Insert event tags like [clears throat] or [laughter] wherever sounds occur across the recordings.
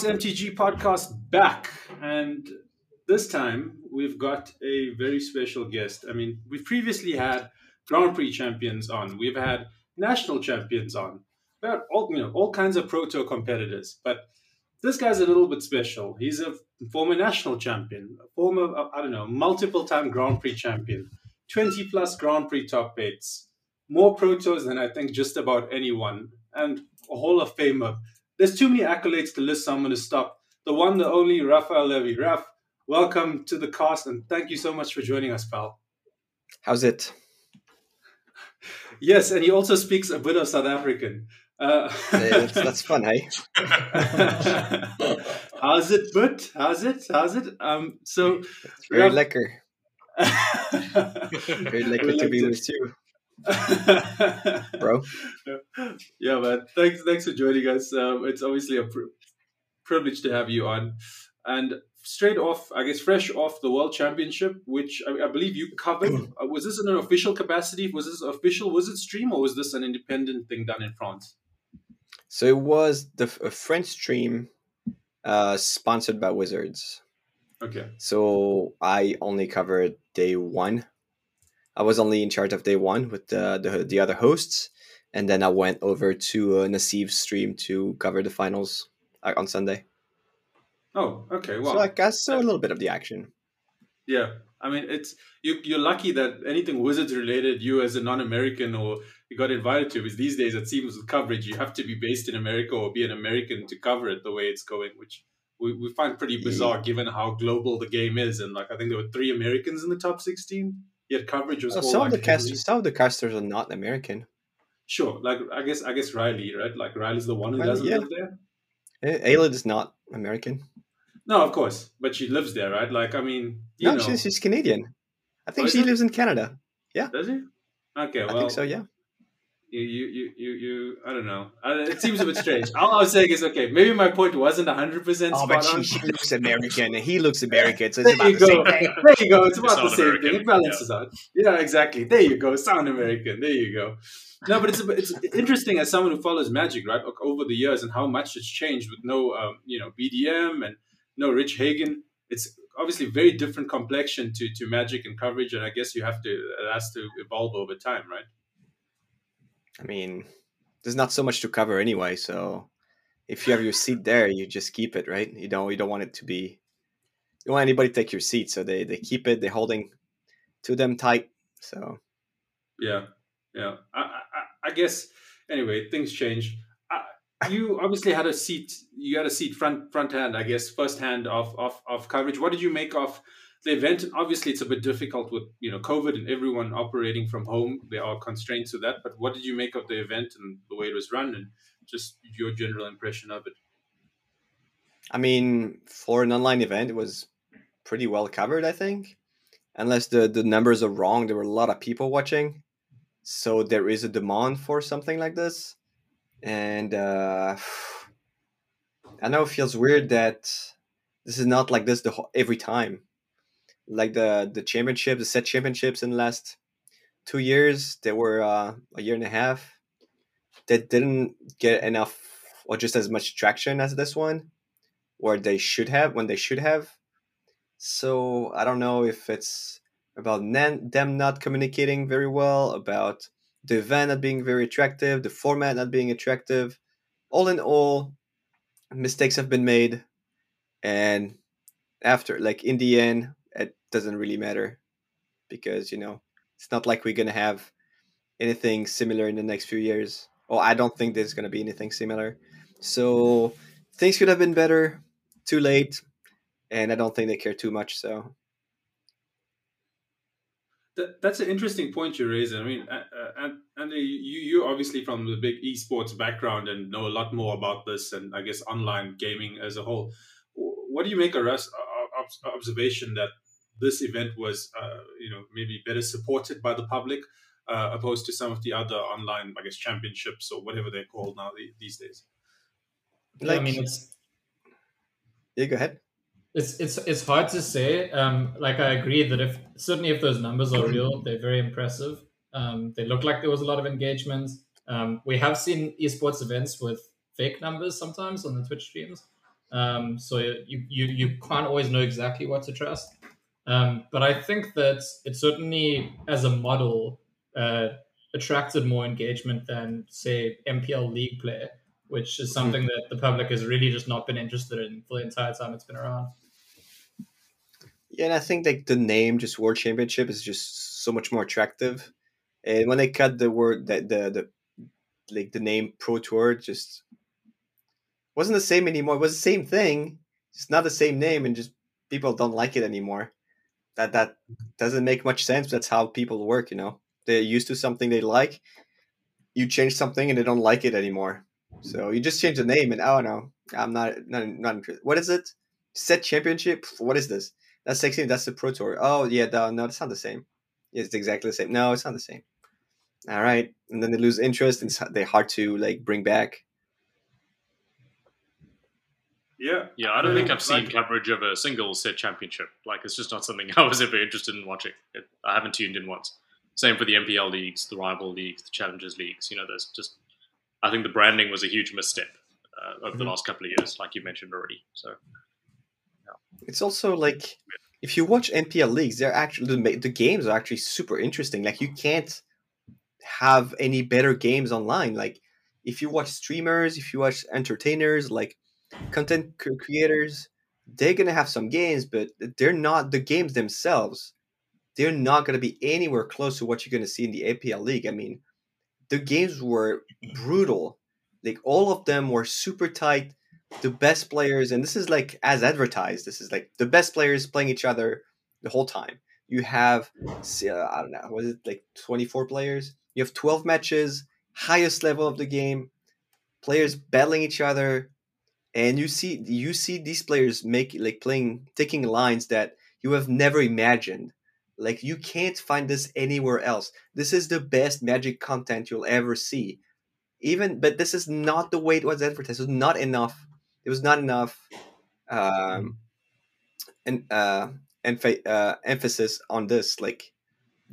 MTG podcast back. And this time we've got a very special guest. I mean, we've previously had Grand Prix champions on, we've had national champions on, we had all, you know, all kinds of pro tour competitors. But this guy's a little bit special. He's a former national champion, a former, uh, I don't know, multiple time Grand Prix champion, 20 plus Grand Prix top eights, more pro tours than I think just about anyone, and a Hall of Famer there's too many accolades to list, so I'm going to stop. The one, the only Raphael Levy. Raf, welcome to the cast, and thank you so much for joining us, pal. How's it? Yes, and he also speaks a bit of South African. Uh, that's, that's, fun, hey? [laughs] How's it, but? How's it? How's it? Um, so it's very Raf- lekker. [laughs] very lekker to be with you. [laughs] bro. Yeah, man. Thanks, thanks for joining us. Um, it's obviously a pr- privilege to have you on. And straight off, I guess, fresh off the World Championship, which I, I believe you covered. [clears throat] uh, was this in an official capacity? Was this official? Was it stream or was this an independent thing done in France? So it was the a French stream, uh, sponsored by Wizards. Okay. So I only covered day one I was only in charge of day one with the the, the other hosts, and then I went over to uh, stream to cover the finals uh, on Sunday. Oh, okay. Well, so I guess so a little bit of the action. Yeah, I mean, it's you. You're lucky that anything Wizards related, you as a non-American or you got invited to, because these days it seems with coverage, you have to be based in America or be an American to cover it the way it's going, which we, we find pretty bizarre yeah. given how global the game is. And like, I think there were three Americans in the top sixteen yet coverage was. Oh, some of the casters, some of the casters are not American. Sure, like I guess I guess Riley, right? Like Riley's the one who doesn't yeah. live there. Aelid is not American. No, of course, but she lives there, right? Like, I mean, no, know. she's, she's Canadian. I think oh, she lives in Canada. Yeah. Does he? Okay, well, I think so. Yeah you, you, you, you, I don't know. It seems a bit strange. All I was saying is, okay, maybe my point wasn't 100% Oh, but she, she, looks American and he looks [laughs] American. So there you go. [laughs] There you go. It's about the same American. thing. It balances yeah. out. Yeah, exactly. There you go. Sound American. There you go. No, but it's it's interesting as someone who follows Magic, right, over the years and how much it's changed with no, um, you know, BDM and no Rich Hagon. It's obviously very different complexion to, to Magic and coverage, and I guess you have to it has to evolve over time, right? I mean, there's not so much to cover anyway. So if you have your seat [laughs] there, you just keep it, right? You don't you don't want it to be you don't want anybody to take your seat, so they they keep it. They're holding to them tight. So yeah, yeah. I I, I guess anyway, things change. you obviously had a seat. You had a seat front front hand, I guess, first hand of of of coverage. What did you make of? The event obviously it's a bit difficult with you know covid and everyone operating from home. There are constraints to that. But what did you make of the event and the way it was run and just your general impression of it? I mean for an online event it was pretty well covered i think. Unless the the numbers are wrong there were a lot of people watching. So there is a demand for something like this. And uh [sighs] i know it feels weird that this is not like this the whole, every time like the the championship, the set championships in the last two years. They were uh, a year and a half. That didn't get enough or just as much traction as this one, or they should have when they should have. So I don't know if it's about them not communicating very well, about the event not being very attractive, the format not being attractive. All in all, mistakes have been made, and after like in the end, doesn't really matter because you know it's not like we're gonna have anything similar in the next few years. Oh, I don't think there's gonna be anything similar. So things could have been better. Too late, and I don't think they care too much. So that, that's an interesting point you're raising. I mean, uh, you you obviously from the big esports background and know a lot more about this, and I guess online gaming as a whole. What do you make of us observation that this event was, uh, you know, maybe better supported by the public uh, opposed to some of the other online, I guess, championships or whatever they're called now these days. Like, I mean, it's yeah. Go ahead. It's it's it's hard to say. Um, like I agree that if certainly if those numbers are real, they're very impressive. Um, they look like there was a lot of engagement. Um, we have seen esports events with fake numbers sometimes on the Twitch streams. Um, so you, you you can't always know exactly what to trust. Um, but I think that it certainly, as a model, uh, attracted more engagement than, say, MPL League play, which is something that the public has really just not been interested in for the entire time it's been around. Yeah, and I think like the name just World Championship is just so much more attractive. And when they cut the word that the the like the name Pro Tour just wasn't the same anymore. It was the same thing. It's not the same name and just people don't like it anymore. That that doesn't make much sense. That's how people work, you know. They're used to something they like. You change something and they don't like it anymore. So you just change the name and oh no, I'm not not not interested. What is it? Set championship? What is this? That's 16. That's the Pro Tour. Oh yeah, no, no, it's not the same. It's exactly the same. No, it's not the same. All right, and then they lose interest and they're hard to like bring back. Yeah, yeah. I don't Yeah, think I've seen like- coverage of a single set championship. Like it's just not something [laughs] I was ever interested in watching. It, I haven't tuned in once. Same for the MPL leagues, the rival leagues, the challengers leagues. You know, there's just. I think the branding was a huge misstep uh, over the Mhm. last couple of years, like you mentioned already. So It's also like if you watch MPL leagues, they're actually the, the games are actually super interesting. Like you can't have any better games online. Like if you watch streamers, if you watch entertainers, like content creators, they're gonna have some games, but they're not the games themselves. They're not gonna be anywhere close to what you're gonna see in the MPL league. I mean, the games were brutal. Like all of them were super tight the best players, and this is like as advertised. This is like the best players playing each other the whole time. You have, uh, I don't know, was it like twenty four players? You have twelve matches, highest level of the game, players battling each other, and you see you see these players make like playing taking lines that you have never imagined. Like you can't find this anywhere else. This is the best magic content you'll ever see. Even, but this is not the way it was advertised. It was not enough there was not enough um and uh, emph- uh emphasis on this like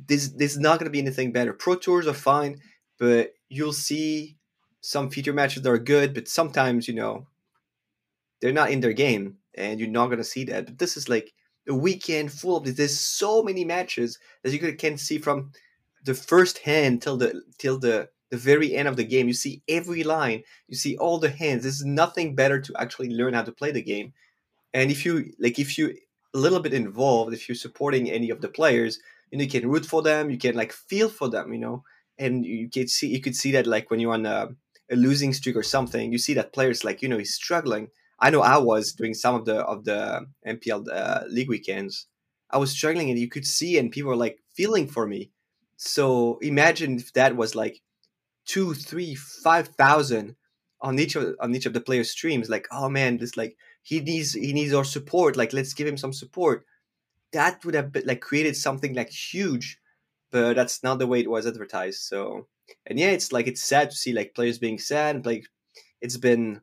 this this is not going to be anything better pro tours are fine but you'll see some feature matches that are good but sometimes you know they're not in their game and you're not to see that. But this is like a weekend full of this. There's so many matches that you can- can see from the first hand till the till the the very end of the game. You see every line. You see all the hands. There's nothing better to actually learn how to play the game. And if you like if you a little bit involved if you're supporting any of the players you know you can root for them. You can like feel for them you know? And you can see you could see that like when you're on a, a losing streak or something you see that players like you know he's struggling i know i was doing some of the of the mpl uh, league weekends i was struggling and you could see and people were like feeling for me so imagine if that was like two, three, five thousand on each of on each of the players' streams. Like, oh man, this like he needs he needs our support. Like, let's give him some support. That would have been, like created something like huge, but that's not the way it was advertised. So, and yeah, it's like it's sad to see like players being sad. Like, it's been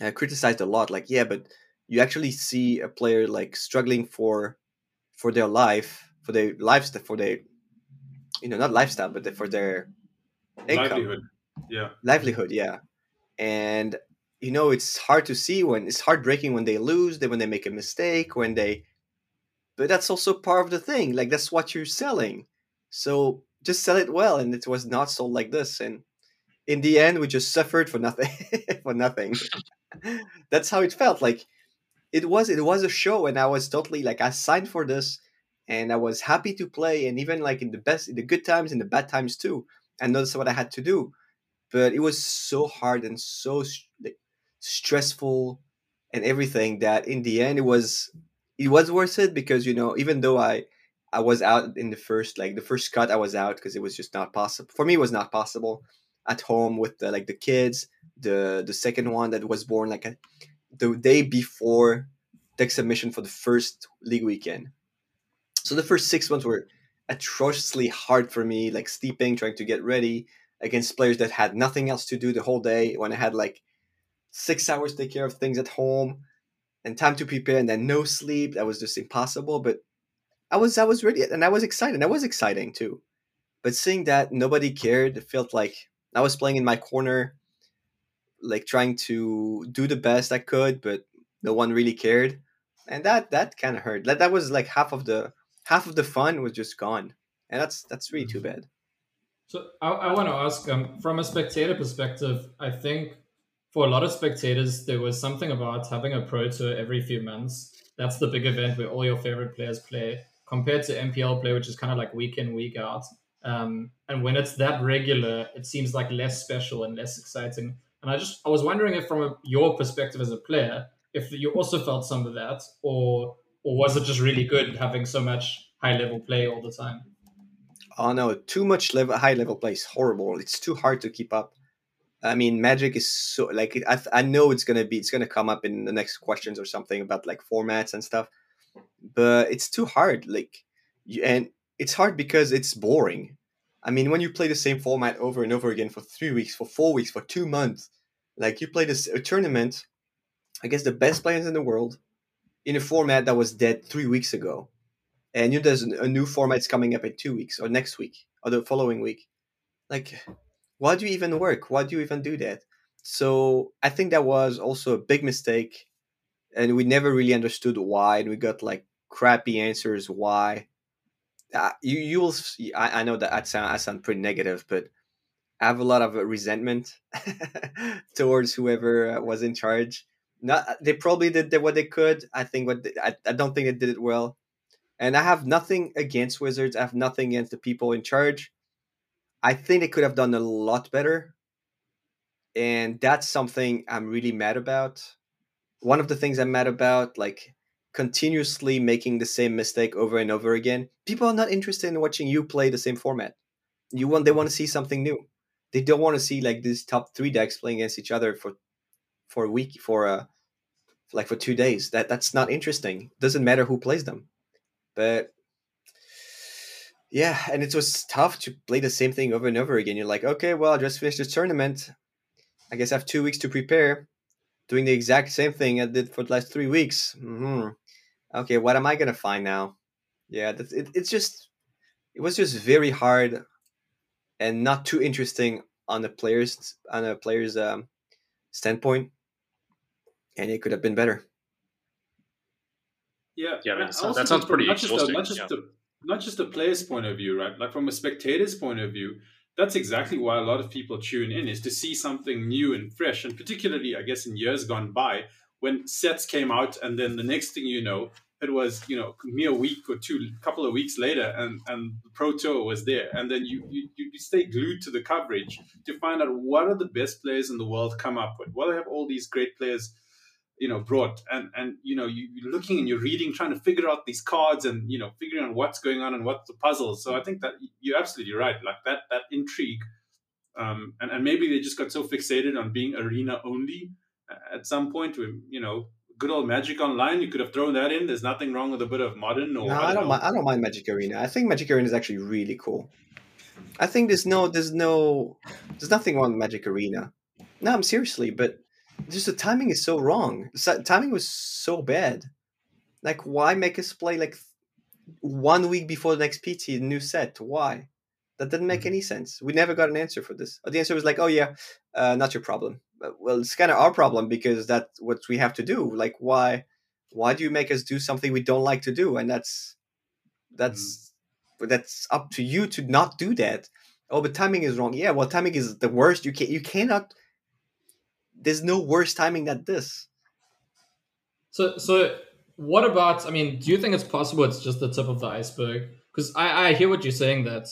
uh, criticized a lot. Like, yeah, but you actually see a player like struggling for for their life, for their lifestyle, for their you know not lifestyle, but for their income livelihood. Yeah, livelihood yeah and you know it's hard to see when it's heartbreaking when they lose then when they make a mistake when they but that's also part of the thing like that's what you're selling so just sell it well and it was not sold like this and in the end we just suffered for nothing [laughs] for nothing [laughs] that's how it felt like it was it was a show and i was totally like i signed for this and i was happy to play and even like in the best in the good times and the bad times too and that's what i had to do. But it was so hard and so s- like, stressful and everything that in the end it was it was worth it because you know even though i i was out in the first like the first cut i was out because it was just not possible for me it was not possible at home with the like the kids the the second one that was born like a, the day before the exhibition for the first league weekend so the first six months were atrociously hard for me like sleeping trying to get ready against players that had nothing else to do the whole day when I had like six hours to take care of things at home and time to prepare and then no sleep. That was just impossible. But I was I was ready and I was excited. That was exciting too. But seeing that nobody cared, it felt like I was playing in my corner, like trying to do the best I could, but No one really cared, and that that kind of hurt. That that was like half of the half of the fun was just gone, and that's that's really too bad. So I, I want to ask, um, from a spectator perspective, I think for a lot of spectators, there was something about having a pro tour every few months. That's the big event where all your favorite players play, compared to MPL play, which is kind of like week in, week out. Um, and when it's that regular, it seems like less special and less exciting. And I just I was wondering if, from your perspective as a player, if you also felt some of that, or or was it just really good having so much high level play all the time? Oh no, too much level, high level play is horrible. It's too hard to keep up. I mean, Magic is so like I, I know it's gonna be it's gonna come up in the next questions or something about like formats and stuff, but it's too hard. Like, you, and it's hard because it's boring. I mean, when you play the same format over and over again for three weeks, for four weeks, for two months, like you play this a tournament against the best players in the world in a format that was dead three weeks ago. And you know there's a new format's coming up in two weeks or next week or the following week. Like why do you even work? Why do you even do that? So i think that was also a big mistake and we never really understood why and we got like crappy answers why uh, you you will I, I know that I sound, I sound pretty negative but i have a lot of resentment [laughs] towards whoever uh, was in charge not they probably did what they could i think what they, I, I don't think they did it well and I have nothing against Wizards. I have nothing against the people in charge. I think they could have done a lot better. And that's something I'm really mad about. One of the things I'm mad about, like continuously making the same mistake over and over again. People are not interested in watching you play the same format. You want they want to see something new. They don't want to see like these top three decks playing against each other for for a week for a uh, like for two days. That that's not interesting. Doesn't matter who plays them. But yeah, and it was tough to play the same thing over and over again. You're like, okay, well, I just finished this tournament. I guess I have two weeks to prepare, doing the exact same thing I did for the last three weeks. Mm-hmm. Okay, what am I gonna find now? Yeah, that's, it, it's just, it was just very hard, and not too interesting on the players on a player's um, standpoint, and it could have been better. Yeah, yeah. I mean, that sounds pretty not just, a, not just yeah. the not just the player's point of view, right? Like from a spectator's point of view, that's exactly why a lot of people tune in is to see something new and fresh, and particularly, I guess, in years gone by when sets came out, and then the next thing you know, it was you know mere week or two, couple of weeks later, and and the Pro Tour was there, and then you you you stay glued to the coverage to find out what are the best players in the world come up with. They have all these great players you know brought? And and you know you, are looking and you're reading trying to figure out these cards and you know figuring out what's going on and what's the puzzle. So i think that you're absolutely right. Like that that intrigue um, and, and maybe they just got so fixated on being arena only at some point you know good old magic online you could have thrown that in there's nothing wrong with a bit of modern or no, i don't, don't, mind, I don't mind magic arena i think magic arena is actually really cool i think there's no there's no there's nothing wrong with magic arena no i'm seriously but just the timing is so wrong. The timing was so bad. Like, why make us play like one week before the next PT new set? Why? That didn't make mm-hmm. any sense. We never got an answer for this. The answer was like, "Oh yeah, uh, not your problem." Well, it's kind of our problem because that's what we have to do. Like, why? Why do you make us do something we don't like to do? And that's that's mm. that's up to you to not do that. Oh, but timing is wrong. Yeah, well, timing is the worst. You can you cannot there's no worse timing than this. So, so what about? I mean, do you think it's possible? It's just the tip of the iceberg. Because I, I hear what you're saying that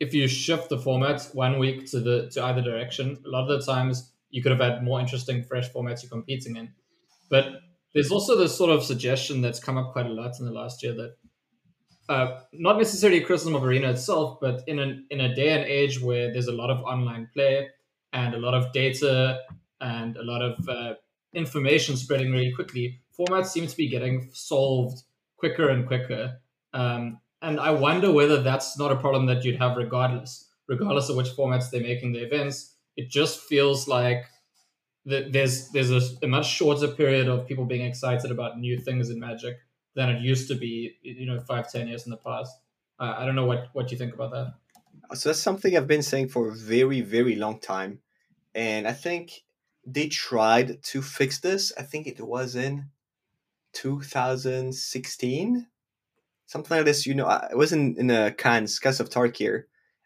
if you shift the format one week to the to either direction, a lot of the times you could have had more interesting, fresh formats you're competing in. But there's also this sort of suggestion that's come up quite a lot in the last year that uh, not necessarily a criticism of arena itself, but in an in a day and age where there's a lot of online play and a lot of data and a lot of uh, information spreading really quickly, formats seem to be getting solved quicker and quicker. Um, and I wonder whether that's not a problem that you'd have regardless, regardless of which formats they're making the events. It just feels like that there's there's a, a, much shorter period of people being excited about new things in Magic than it used to be, you know, five ten years in the past. Uh, I don't know what what you think about that. So that's something I've been saying for a very very long time, and I think they tried to fix this. I think it was in 2016, something like this. You know, I was in a Khans, Khans of Tarkir.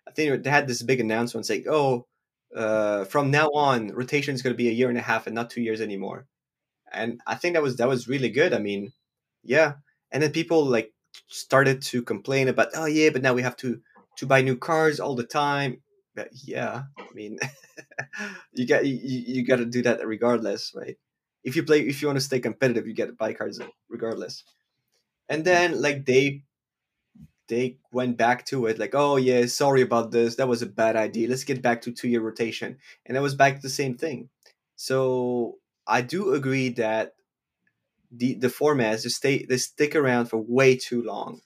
I think they had this big announcement saying, "Oh, uh, from now on, rotation is going to be a year and a half and not two years anymore." And I think that was that was really good. I mean, yeah. And then people like started to complain about, "Oh yeah, but now we have to to buy new cars all the time." But yeah, I mean, [laughs] you got you, you got to do that regardless, right? if you play if you want to stay competitive you get to buy cards regardless and then like they they went back to it like oh yeah sorry about this that was a bad idea let's get back to two year rotation. And it was back to the same thing. So i do agree that the the formats just stay they stick around for way too long.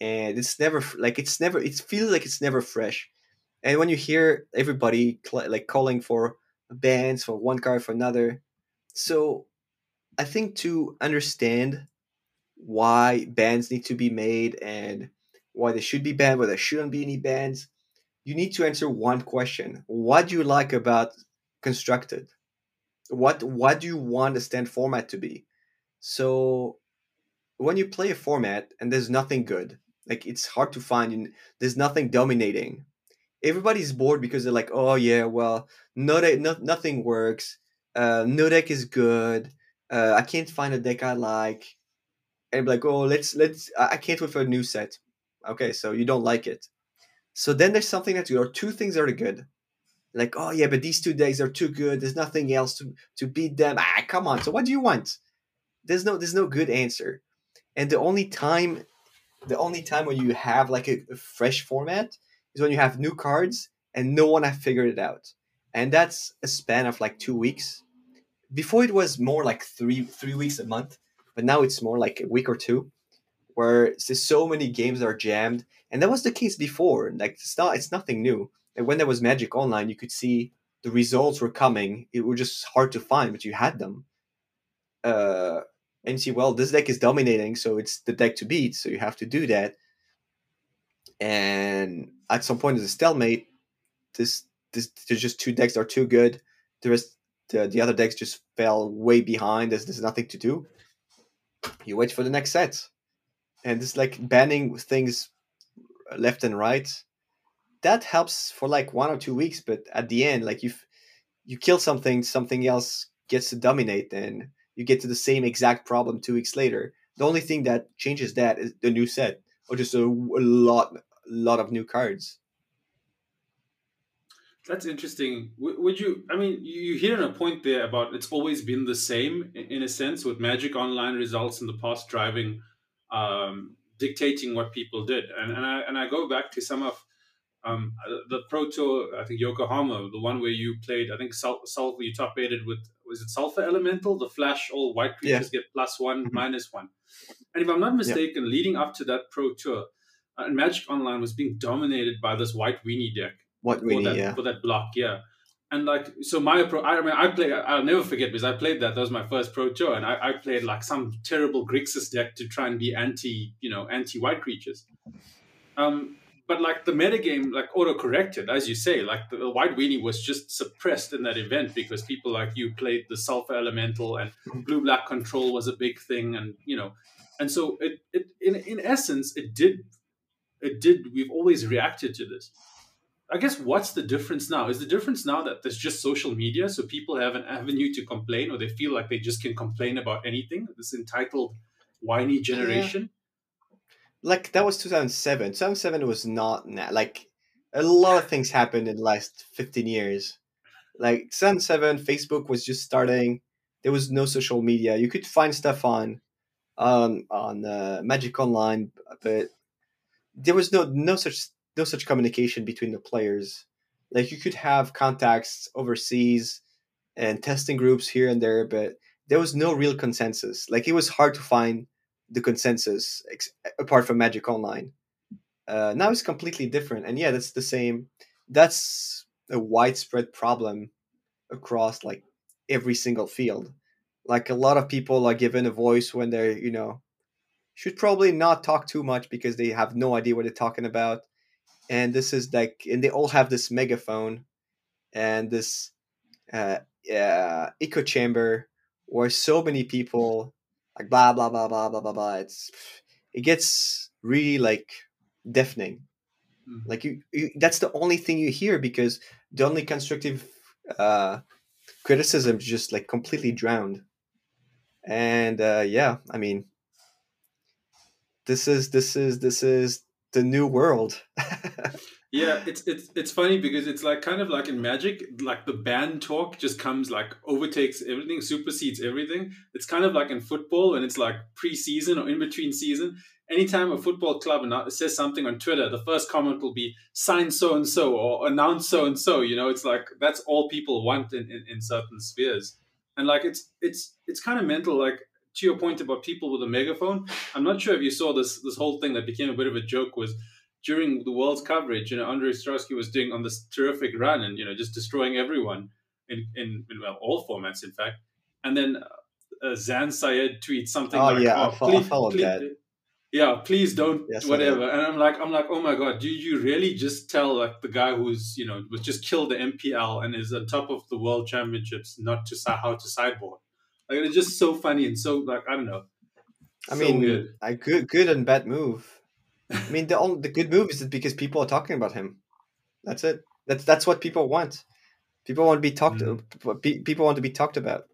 And it's never like it's never it feels like it's never fresh. And when you hear everybody cl- like calling for bans for one card for another. So I think to understand why bans need to be made and why they should be banned, why there shouldn't be any bans, you need to answer one question. What do you like about constructed? What what do you want the stand format to be? So when you play a format and there's nothing good, like it's hard to find and there's nothing dominating. Everybody's bored because they're like, oh yeah, well, no, deck, no nothing works uh, no deck is good. Uh, I can't find a deck I like. And be like, oh, let's let's. I can't wait for a new set. Okay, so you don't like it. So then there's something that's good, or two things that are good. Like, oh yeah, but these two days are too good. There's nothing else to to beat them. Ah, come on. So what do you want? There's no there's no good answer. And the only time, the only time when you have like a, a fresh format is when you have new cards and no one has figured it out and that's a span of like two weeks. Before it was more like three three weeks a month, but now it's more like a week or two, where there's so many games that are jammed, and that was the case before. Like it's not it's nothing new. And when there was Magic Online, you could see the results were coming. It was just hard to find, but you had them. Uh, and you see, well, this deck is dominating, so it's the deck to beat. So you have to do that. And at some point, there's a stalemate. This this, there's just two decks that are too good. The rest, the, the other decks just fell way behind. There's, there's nothing to do. You wait for the next set, and it's like banning things left and right. That helps for like one or two weeks, but at the end, like you, you kill something, something else gets to dominate, and you get to the same exact problem two weeks later. The only thing that changes that is the new set, or just a, lot, a lot, lot of new cards. That's interesting. would you? I mean, you hit on a point there about it's always been the same in a sense with Magic Online results in the past driving, um, dictating what people did, and and I and I go back to some of um, the Pro Tour. I think Yokohama, the one where you played. I think Sul- Sulfur. You top aided with was it Sulfur Elemental? The Flash, all white creatures yeah. get plus one, mm-hmm. minus one. And if I'm not mistaken, leading up to that Pro Tour, uh, Magic Online was being dominated by this white weenie deck what really, for that, yeah. for that block, yeah. And like, so my pro i mean, I play, I'll never forget because I played that. That was my first pro tour, and I, I played like some terrible Grixis deck to try and be anti, you know, anti white creatures. Um, but like the metagame, like auto corrected, as you say, like the, the white weenie was just suppressed in that event because people like you played the sulfur elemental and blue black control was a big thing, and you know, and so it, it in in essence, it did, it did. We've always reacted to this I guess what's the difference now? Is the difference now that there's just social media, so people have an avenue to complain, or they feel like they just can complain about anything? This entitled whiny generation. Yeah. Like that was 2007. 2007 was not like a lot of things happened in the last 15 years. Like 2007, Facebook was just starting. There was no social media. You could find stuff on um, on uh, Magic Online, but there was no no such no such communication between the players. Like you could have contacts overseas and testing groups here and there, but there was no real consensus. Like it was hard to find the consensus ex- apart from Magic Online. Uh, now it's completely different, and yeah, that's the same. That's a widespread problem across like every single field. Like a lot of people are given a voice when they're you know should probably not talk too much because they have no idea what they're talking about and this is like and they all have this megaphone and this uh, uh, echo chamber where so many people like blah blah blah blah blah blah blah. It's it gets really like deafening. Mhm. Like you, you, that's the only thing you hear because the only constructive uh, criticism is just like completely drowned. And uh, yeah, I mean, this is this is this is the new world. [laughs] Yeah, it's it's it's funny because it's like kind of like in Magic, like the band talk just comes like overtakes everything, supersedes everything. It's kind of like in football when it's like pre-season or in between season. Anytime a football club says something on Twitter, the first comment will be "sign so and so" or "announce so and so." You know, it's like that's all people want in, in, in certain spheres, and like it's it's it's kind of mental. Like to your point about people with a megaphone, I'm not sure if you saw this this whole thing that became a bit of a joke was during the world's coverage, you know, Ondřej Stráský was doing on this terrific run and you know just destroying everyone in in, in well all formats, in fact. And then uh, Zan Syed tweets something Oh, like, yeah, I "Oh, fo- I please, followed please- that. Yeah, please don't Yes, whatever." And I'm like, I'm like, oh my god, did you really just tell like the guy who's you know was just killed the MPL and is on top of the world championships not to how to sideboard? Like it's just so funny and so like I don't know. I So mean, weird. a good good and bad move. I mean, the only, the good move is because people are talking about him. That's it. That's that's what people want. People want to be talked. Mm. pe- People want to be talked about.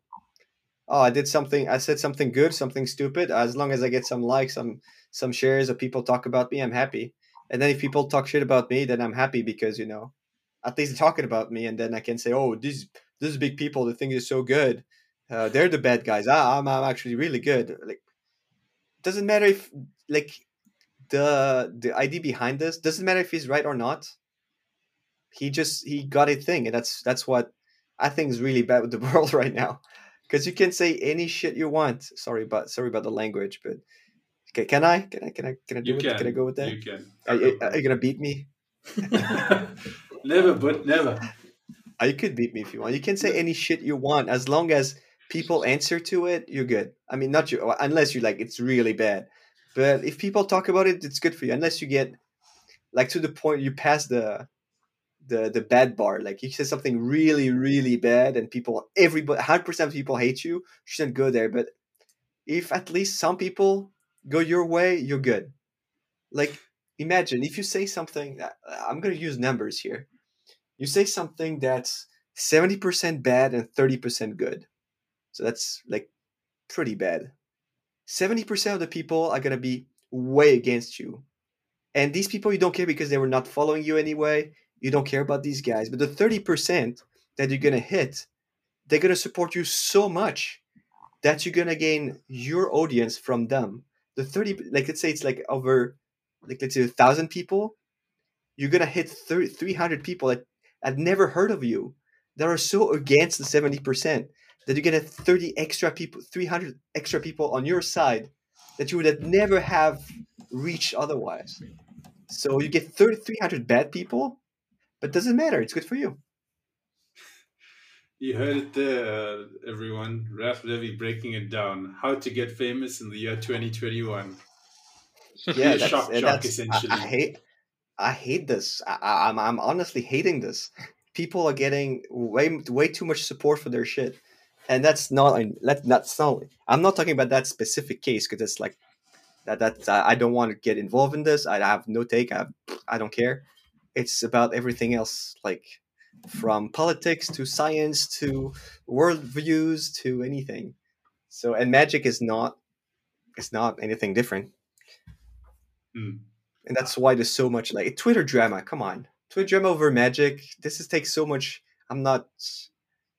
Oh, I did something. I said something good, something stupid. As long as I get some likes, some some shares, or people talk about me, I'm happy. And then if people talk shit about me, then I'm happy because you know, at least they're talking about me, and then I can say, oh, these these big people, the thing is so good. Uh, they're the bad guys. Ah, I'm, I'm actually really good. Like, doesn't matter if like the the idea behind this doesn't matter if he's right or not. He just he got a thing, and that's that's what I think is really bad with the [laughs] world right now. Because you can say any shit you want. Sorry about sorry about the language, but okay, can I can I can I can I do You it? can. Can I go with that? You can. Are, you- are you gonna beat me? [laughs] never, but never. [laughs] You could beat me if you want. You can say any shit you want as long as people answer to it. You're good. I mean, not you unless you like it's really bad. But if people talk about it, it's good for you. Unless you get like to the point you pass the the the bad bar. Like you say something really really bad, and people everybody hundred percent of people hate you. You shouldn't go there. But if at least some people go your way, you're good. Like imagine if you say something. uh, I'm gonna use numbers here you say something that's 70% bad and 30% good. So that's like pretty bad. 70% of the people are going to be way against you. And these people you don't care because they were not following you anyway. You don't care about these guys. But the 30% that you're going to hit, they're going to support you so much that you're going to gain your audience from them. The 30, like let's say it's like over, like let's say a thousand people, you're going to hit 30, 300 people that had never heard of you that are so against the 70% that you get a 30 extra people 300 extra people on your side that you would have never have reached otherwise so you get 30, 300 bad people but doesn't matter it's good for you You heard it there, uh, everyone. Raf Levy breaking it down. How to get famous in the year 2021. yeah Yeah, that's, shock, uh, shock, that's- I- essentially. I, hate i hate this I, I, I'm, I'm honestly hating this people are getting way way too much support for their shit and that's not let that's not i'm not talking about that specific case because it's like that that i don't want to get involved in this i have no take i, I don't care it's about everything else like from politics to science to world views to anything so and magic is not it's not anything different Hmm. and that's why there's so much like Twitter drama. Come on, Twitter drama over Magic. This is takes so much. I'm not,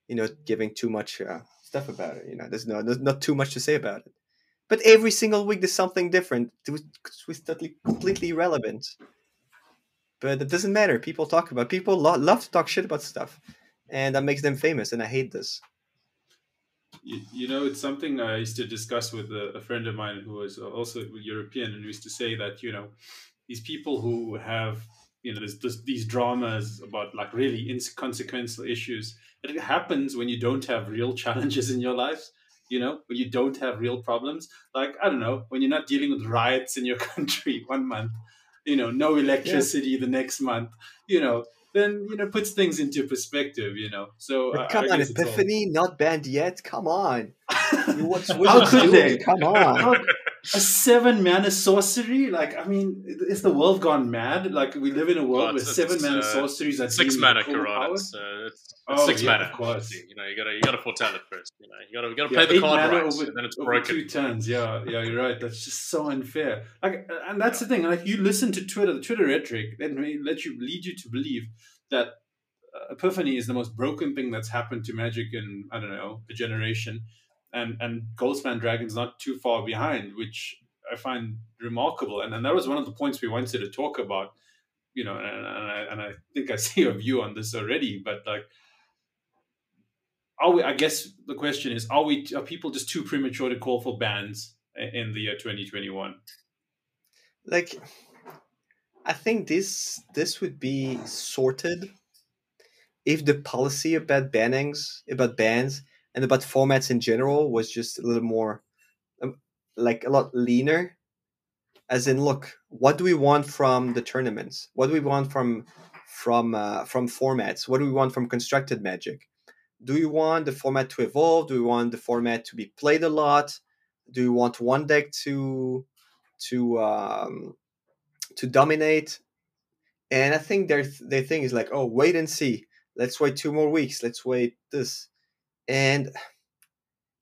you know, giving too much uh, stuff about it. You know, there's no, there's not too much to say about it. But every single week there's something different. It was, totally completely irrelevant. But it doesn't matter. People talk about. People lo- love to talk shit about stuff, and that makes them famous. And I hate this. You, you know, it's something I used to discuss with a, a friend of mine who was also European and used to say that, you know, these people who have, you know, there's, there's these dramas about like really inconsequential issues. It happens when you don't have real challenges in your lives, you know, when you don't have real problems. Like, I don't know, when you're not dealing with riots in your [laughs] country one month, you know, no electricity the next month, you know, then you know puts things into perspective. You know, so But come I on, guess it's all- Epiphany not banned yet. Come on, [laughs] you watch How could they? Come on. A seven mana sorcery? Like, I mean, is the world gone mad? Like, we live in a world Well, where seven it's, mana uh, sorceries are Six mana overpowered? Karan. It's, uh, it's, Oh, six yeah, mana. of course. You know, you gotta you gotta foretell it first. You know, you gotta you gotta Yeah, play the card right, over, and then it's broken. two turns. Yeah, yeah, you're right. That's just so unfair. Like, and that's the thing. Like, you listen to Twitter, the Twitter rhetoric, that may let you lead you to believe that uh, Epiphany is the most broken thing that's happened to Magic in I don't know a generation, and and Goldspan Dragon's not too far behind, which I find remarkable. And and that was one of the points we wanted to talk about. You know, and, and I and I think I [laughs] see your view on this already, but like are we i guess the question is are we are people just too premature to call for bans in the year 2021 like i think this this would be sorted if the policy about bannings about bans and about formats in general was just a little more um, like a lot leaner as in look what do we want from the tournaments what do we want from from uh, from formats what do we want from constructed magic do we want the format to evolve do we want the format to be played a lot do we want one deck to to um, to dominate. And I think their their thing is like, oh, wait and see. Let's wait two more weeks. Let's wait this. And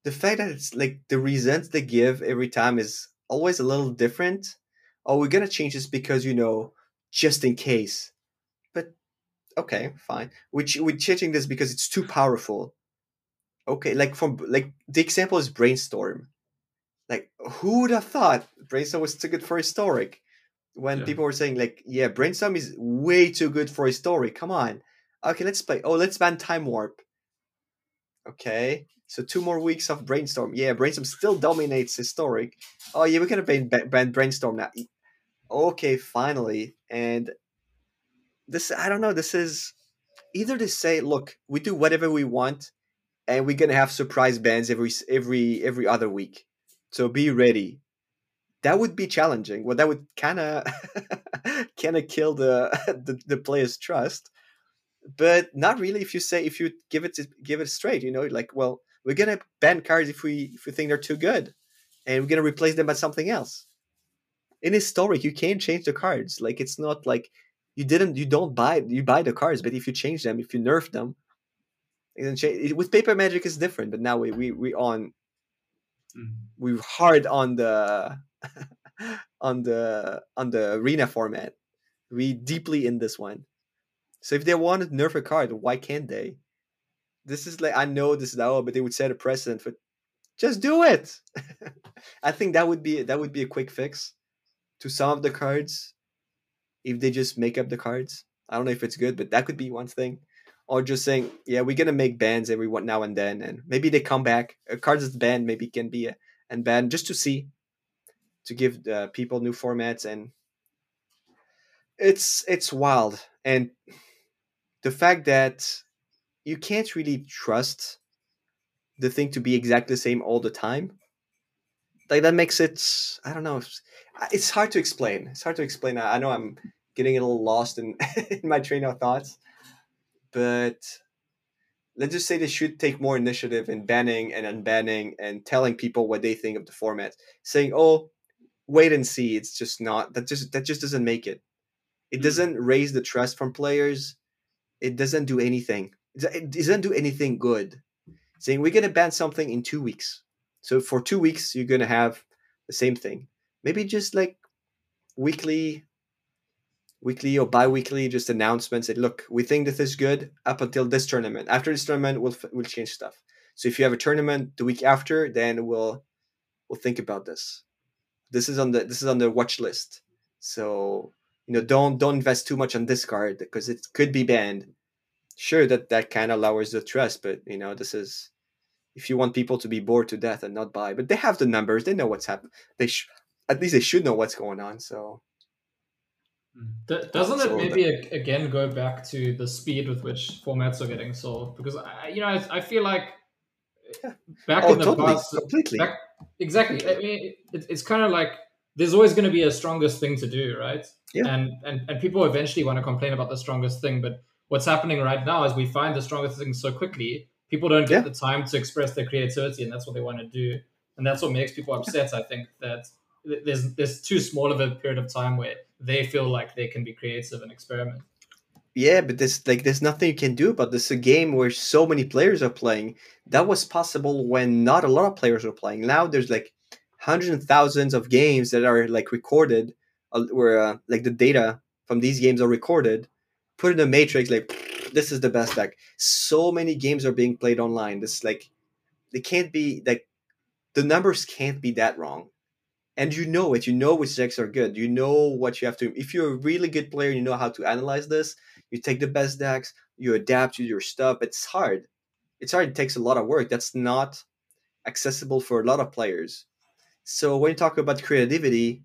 the fact that it's like the reasons they give every time is always a little different. Oh, we're gonna change this because you know, just in case. But okay, fine. Which we're changing this because it's too powerful. Okay, like from like the example is brainstorm like who would have thought brainstorm was too good for historic when Yeah. people were saying like yeah brainstorm is way too good for historic come on okay let's play oh let's ban time warp okay so two more weeks of brainstorm yeah brainstorm still dominates historic oh yeah we're gonna ban, ban, brainstorm now okay finally and this i don't know this is either to say look we do whatever we want and we're gonna have surprise bans every every every other week so be ready. That would be challenging. Well, that would kind of [laughs] kind of kill the, [laughs] the the player's trust. But not really if you say if you give it to, give it straight. You know, like well, we're gonna ban cards if we if we think they're too good, and we're gonna replace them by something else. In historic, you can't change the cards. Like it's not like you didn't you don't buy you buy the cards, but if you change them, if you nerf them, change. With paper magic, is different. But now we we we on mm-hmm. we're hard on the [laughs] on the on the arena format. We deeply in this one. So if they want to nerf a card, why can't they? This is like I know this is oh, but they would set a precedent for just do it. [laughs] I think that would be that would be a quick fix to some of the cards if they just make up the cards. I don't know if it's good, but that could be one thing. Or just saying, yeah, we're gonna make bans every one now and then, and maybe they come back. A card that's banned maybe can be a, and banned just to see, to give people new formats, and it's it's wild. And the fact that you can't really trust the thing to be exactly the same all the time, like that makes it. I don't know. It's, hard to explain. It's hard to explain. I know I'm getting a little lost in, [laughs] in my train of thoughts but let's just say they should take more initiative in banning and unbanning and telling people what they think of the format saying oh wait and see it's just not that just that just doesn't make it it Mm. doesn't raise the trust from players it doesn't do anything. It doesn't do anything good. Saying we're to ban something in two weeks. So for two weeks you're to have the same thing. Maybe just like weekly weekly or bi-weekly just announcements that look we think this is good up until this tournament. After this tournament we'll we'll change stuff. So if you have a tournament the week after then we'll we'll think about this. This is on the this is on the watch list. So you know don't don't invest too much on this card because it could be banned sure that that kind of lowers the trust but you know this is if you want people to be bored to death and not buy but they have the numbers they know what's happening they sh- at least they should know what's going on so mm. D- doesn't So it maybe a- again go back to the speed with which formats are getting solved? Because I, you know, I, I feel like back oh in the totally past, completely back, exactly. I mean, it, it's kind of like there's always going to be a strongest thing to do, right? Yeah. And and and people eventually want to complain about the strongest thing, but what's happening right now is we find the strongest things so quickly. People don't get Yeah. the time to express their creativity, and that's what they want to do. And that's what makes people upset. I think that there's there's too small of a period of time where they feel like they can be creative and experiment. Yeah, but there's like there's nothing you can do about this. A game where so many players are playing. That was possible when not a lot of players were playing. Now there's like hundreds and thousands of games that are like recorded, where uh, like the data from these games are recorded, put in a matrix. Like this is the best deck. So many games are being played online. This like they can't be like the numbers can't be that wrong. And you know it. You know which decks are good. You know what you have to. If you're a really good player, you know how to analyze this you take the best decks you adapt to your stuff it's hard it's hard it takes a lot of work that's not accessible for a lot of players so when you talk about creativity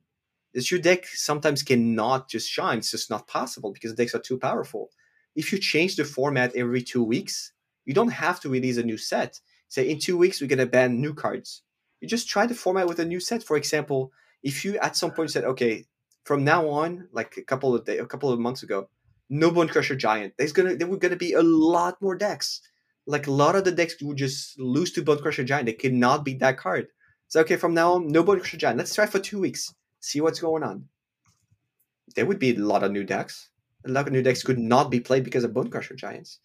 is your deck sometimes cannot just shine it's just not possible because decks are too powerful if you change the format every two weeks you don't have to release a new set say in two weeks we're going to ban new cards you just try the format with a new set for example if you at some point said okay from now on like a couple of day, a couple of months ago no Bone Crusher Giant. There's gonna there were gonna be a lot more decks. Like a lot of the decks would just lose to Bone Crusher Giant. They cannot beat that card. So okay, from now on, no Bone Crusher Giant. Let's try for two weeks. See what's going on. There would be a lot of new decks. A lot of new decks could not be played because of Bone Crusher Giants.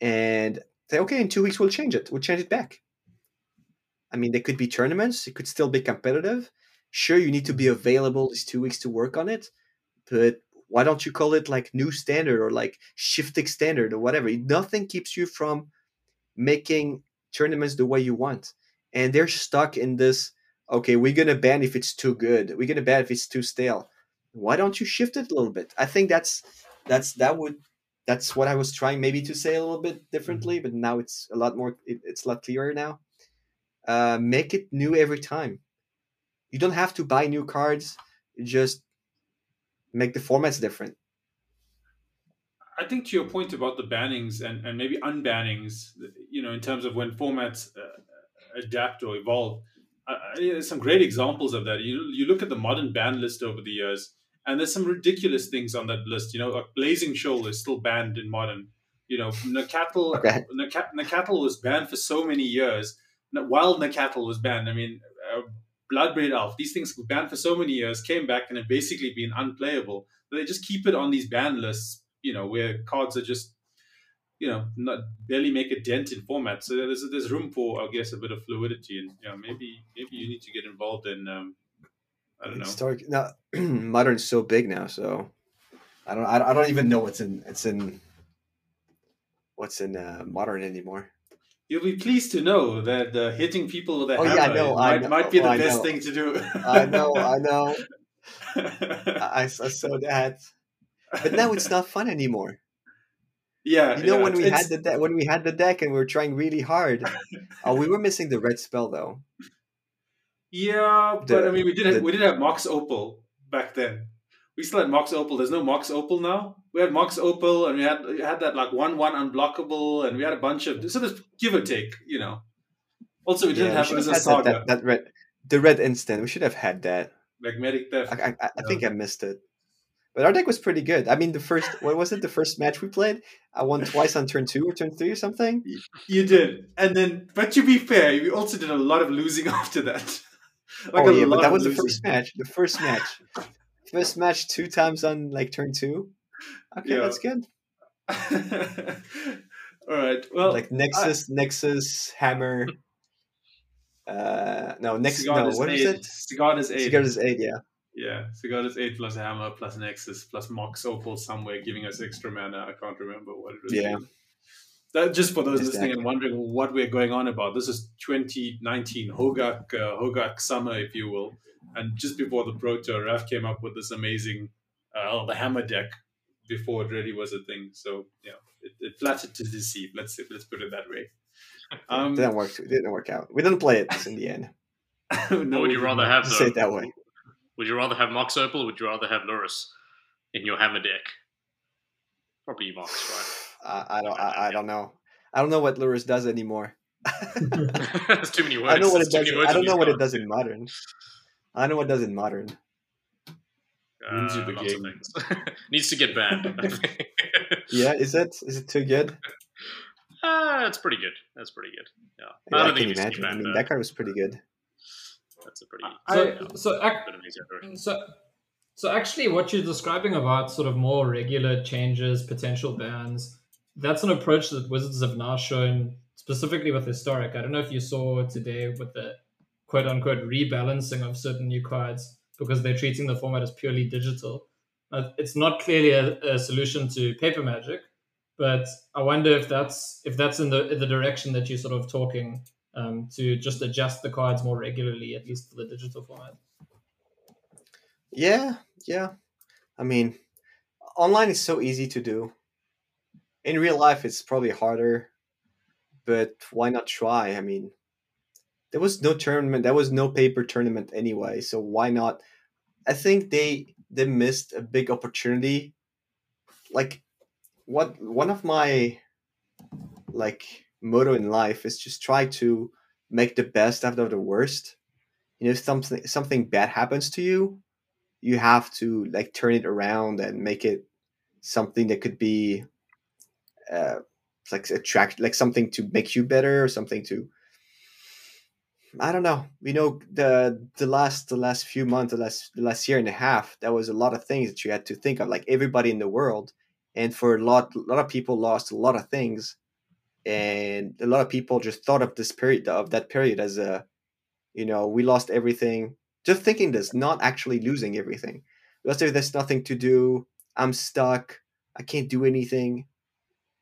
And say, okay, in two weeks we'll change it. We'll change it back. I mean, there could be tournaments. It could still be competitive. Sure, you need to be available these two weeks to work on it, but why don't you call it like new standard or like shifting standard or whatever nothing keeps you from making tournaments the way you want and they're stuck in this okay we're gonna ban if it's too good. We're gonna ban if it's too stale. Why don't you shift it a little bit? I think that's that's that would that's what i was trying maybe to say a little bit differently but now it's a lot more it, it's a lot clearer now. Uh, make it new every time. You don't have to buy new cards just make the formats different. I think to your point about the bannings and, and maybe unbannings, you know, in terms of when formats uh, adapt or evolve, uh, there's some great examples of that. You you look at the modern ban list over the years, and there's some ridiculous things on that list. You know, like Blazing Shoal is still banned in modern. You know, Nacatl Okay. Nacatl was banned for so many years. Wild Nacatl was banned. I mean, uh, Bloodbraid Elf. These things were banned for so many years, came back and have basically been unplayable. But they just keep it on these ban lists, you know, where cards are just, you know, not barely make a dent in format. So there's there's room for, I guess, a bit of fluidity, and you know, maybe maybe you need to get involved in, um, I don't know. Historic. No, [clears throat] modern's so big now, so I don't. I don't- even know what's in. It's in. What's in uh, modern anymore? You'll be pleased to know that uh, hitting people with a Oh, hammer yeah, I know, I might, know, might be the I best thing to do. I know. I [laughs] know. [laughs] I, I saw that, but now it's not fun anymore. Yeah, You know yeah, when we it's- had the deck when we had the deck and we were trying really hard. [laughs] oh, we were missing the red spell though. Yeah, but The- I mean, we did have, the- we did have Mox Opal back then. We still had Mox Opal. There's no Mox Opal now. We had Mox Opal, and we had we had that like one one unblockable, and we had a bunch of so there's give or take, you know. Also, we didn't Yeah, have Urza had Saga, that, that, that red, the red instant. We should have had that. Magnetic Theft. I, I, I think I missed it. But our deck was pretty good. I mean, the first what was it? The first match we played, I won twice on turn two or turn three or something. You did, and then, but to be fair, we also did a lot of losing [laughs] after that. [laughs] Like oh a yeah, but that was the first match. The first match, first match two times on like turn two. Okay, Yeah. that's good. [laughs] All right. Well, like Nexus, Nexus, Hammer. Uh, no, Nexus. No, what is it? Sigarda's Aid. Cigar is eight. Yeah. Yeah, Sigarda's Aid plus a Hammer plus Nexus plus Mox Opal somewhere giving us extra mana. I can't remember what it was. Yeah. That, just for those Exactly. listening and wondering what we're going on about, this is 2019 Hogaak uh, Hogaak summer, if you will. And just before the Pro Tour, Raf came up with this amazing, uh, the Hammer deck before it really was a thing. So yeah, it, it flattered to deceive. Let's let's put it that way. [laughs] Um, Didn't work. It didn't work out. We didn't play it in the end. [laughs] no, what would you rather have To say it that way. Would you rather have Mox Opal or would you rather have Lurrus in your hammer deck? Probably Mox, I, I don't. I, I don't know. I don't know what Lurrus does anymore. [laughs] That's too many words. I know what That's it does. I don't know these what it does in modern. I don't know what it does in modern. Wins you Uh, the lots game. of. [laughs] Needs to get banned. [laughs] Yeah, is it is it too good? Ah, that's pretty good. That's pretty good. Yeah, Yeah, I I don't can think it needs imagine. be I mean, though. that card was pretty good. That's a pretty So, yeah, so, ac- bit of an exaggeration. so, so actually, what you're describing about sort of more regular changes, potential bans, that's an approach that Wizards have now shown specifically with historic. I don't know if you saw today with the quote unquote rebalancing of certain new cards because they're treating the format as purely digital. Uh, it's not clearly a, a solution to paper magic, but I wonder if that's if that's in the in the direction that you're sort of talking um, to just adjust the cards more regularly, at least for the digital format. Yeah, yeah. I mean, online is so easy to do. In real life, it's probably harder, but why not try? I mean, there was no tournament, there was no paper tournament anyway, so why not? I think they they missed a big opportunity. Like, what one of my like motto in life is just try to make the best out of the worst. You know, if something something bad happens to you, you have to like turn it around and make it something that could be uh, like attract like something to make you better or something to I don't know. You know the the last the last few months, the last the last year and a half, there was a lot of things that you had to think of, like everybody in the world, and for a lot a lot of people lost a lot of things, and a lot of people just thought of this period of that period as a, you know, we lost everything. Just thinking this, not actually losing everything. Let's say there's nothing to do. I'm stuck. I can't do anything.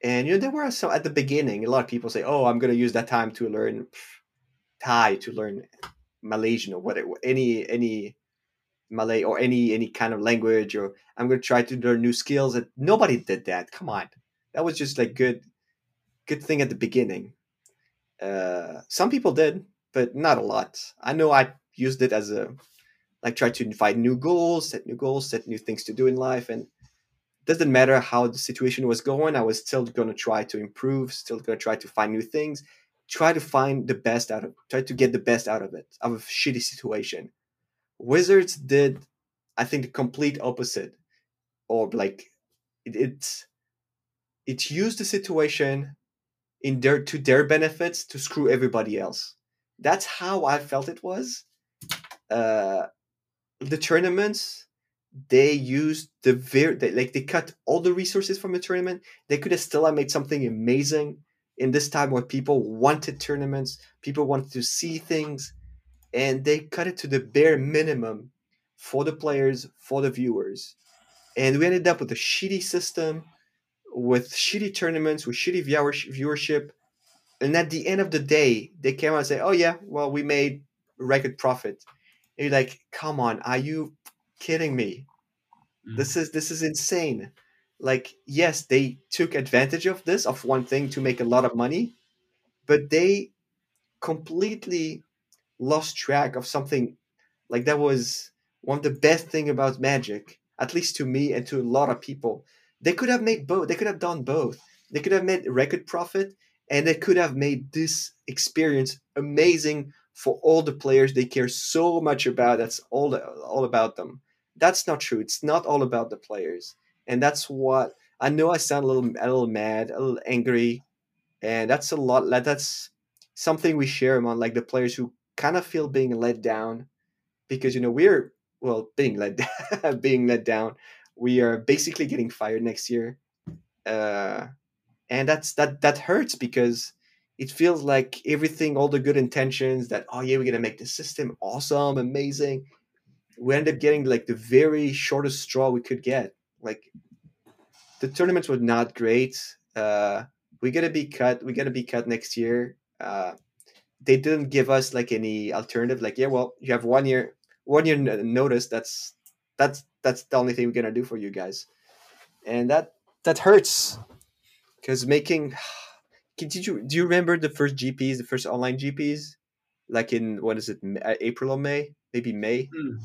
And you know, there were some at the beginning. A lot of people say, "Oh, I'm going to use that time to learn Thai, to learn Malaysian or whatever, any any Malay or any any kind of language, or I'm going to try to learn new skills." And nobody did that. Come on, that was just like good, good thing at the beginning. Uh, some people did, but not a lot. I know I used it as a like try to find new goals, set new goals, set new things to do in life, and doesn't matter how the situation was going. I was still going to try to improve, still going to try to find new things, try to find the best out of, try to get the best out of it, out of a shitty situation. Wizards did, I think, the complete opposite, or like it, it, it used the situation in their to their benefits to screw everybody else. That's how I felt it was. Uh, the tournaments they used the very they, like they cut all the resources from the tournament they could have still have made something amazing in this time where people wanted tournaments people wanted to see things and they cut it to the bare minimum for the players for the viewers and we ended up with a shitty system with shitty tournaments with shitty viewership and at the end of the day they came out and say oh yeah well we made record profit. And you're like come on are you kidding me? Mm. this is this is insane. Like yes they took advantage of this of one thing to make a lot of money but they completely lost track of something like that was one of the best thing about magic at least to me and to a lot of people they could have made both. They could have done both. They could have made record profit and they could have made this experience amazing for all the players they care so much about that's all all about them. That's not true. It's not all about the players. And that's what i know i sound a little a little mad a little angry and that's a lot like that's something we share among like the players who kind of feel being let down because you know we're well being let [laughs] being let down we are basically getting fired next year. Uh and that's that that hurts because it feels like everything all the good intentions that oh yeah we're gonna make the system awesome amazing. We end up getting like the very shortest straw we could get. Like the tournaments were not great. Uh we gotta be cut we gotta be cut next year. Uh they didn't give us like any alternative like yeah well you have one year one year notice that's that's that's the only thing we're gonna do for you guys. And that that hurts. Because making [sighs] Can- did you do you remember the first gps the first online gps like in what is it uh, april or may? Maybe may? Mm.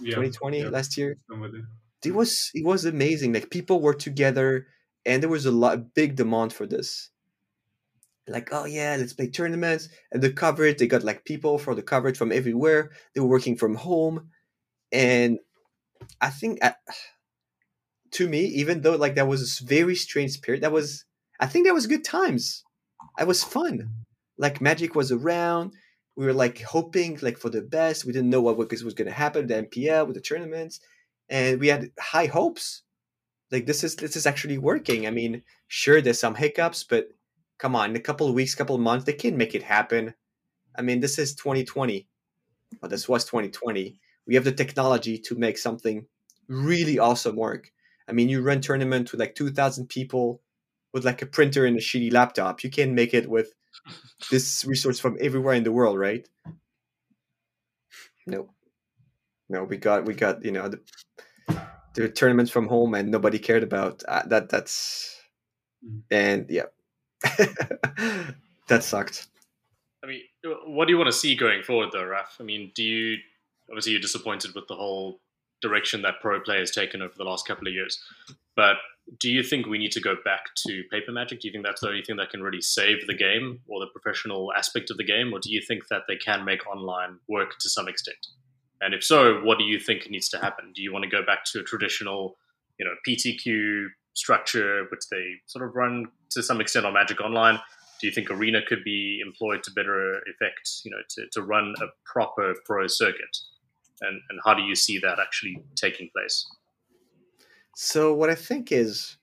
Yeah, 2020 yeah, last year? There. it was it was amazing. Like people were together and there was a lot big demand for this. Like oh yeah let's play tournaments. And the coverage they got like people for the coverage from everywhere. They were working from home. And I think uh, [sighs] to me, even though like that was a very strange period, that was I think that was good times. It was fun. Like Magic was around. We were like hoping like for the best. We didn't know what was, was going to happen. with The MPL with the tournaments, and we had high hopes. Like this is this is actually working. I mean, sure, there's some hiccups, but come on, in a couple of weeks, couple of months, they can make it happen. I mean, this is 2020. Well, this was 2020. We have the technology to make something really awesome work. I mean, you run tournament with like 2,000 people with like a printer and a shitty laptop. You can't make it with [laughs] this resource from everywhere in the world, right? No, no, we got we got you know the, the tournaments from home and nobody cared about uh, that. That's Mm. and yeah, [laughs] that sucked. I mean, what do you want to see going forward, though, Raf? I mean, do you obviously you're disappointed with the whole direction that pro play has taken over the last couple of years, but do you think we need to go back to paper magic? Do you think that's the only thing that can really save the game or the professional aspect of the game, or do you think that they can make online work to some extent? And if so, what do you think needs to happen? Do you want to go back to a traditional, you know, PTQ structure, which they sort of run to some extent on Magic Online? Do you think Arena could be employed to better effect, you know, to, to run a proper pro circuit? And, and how do you see that actually taking place? So what I think is,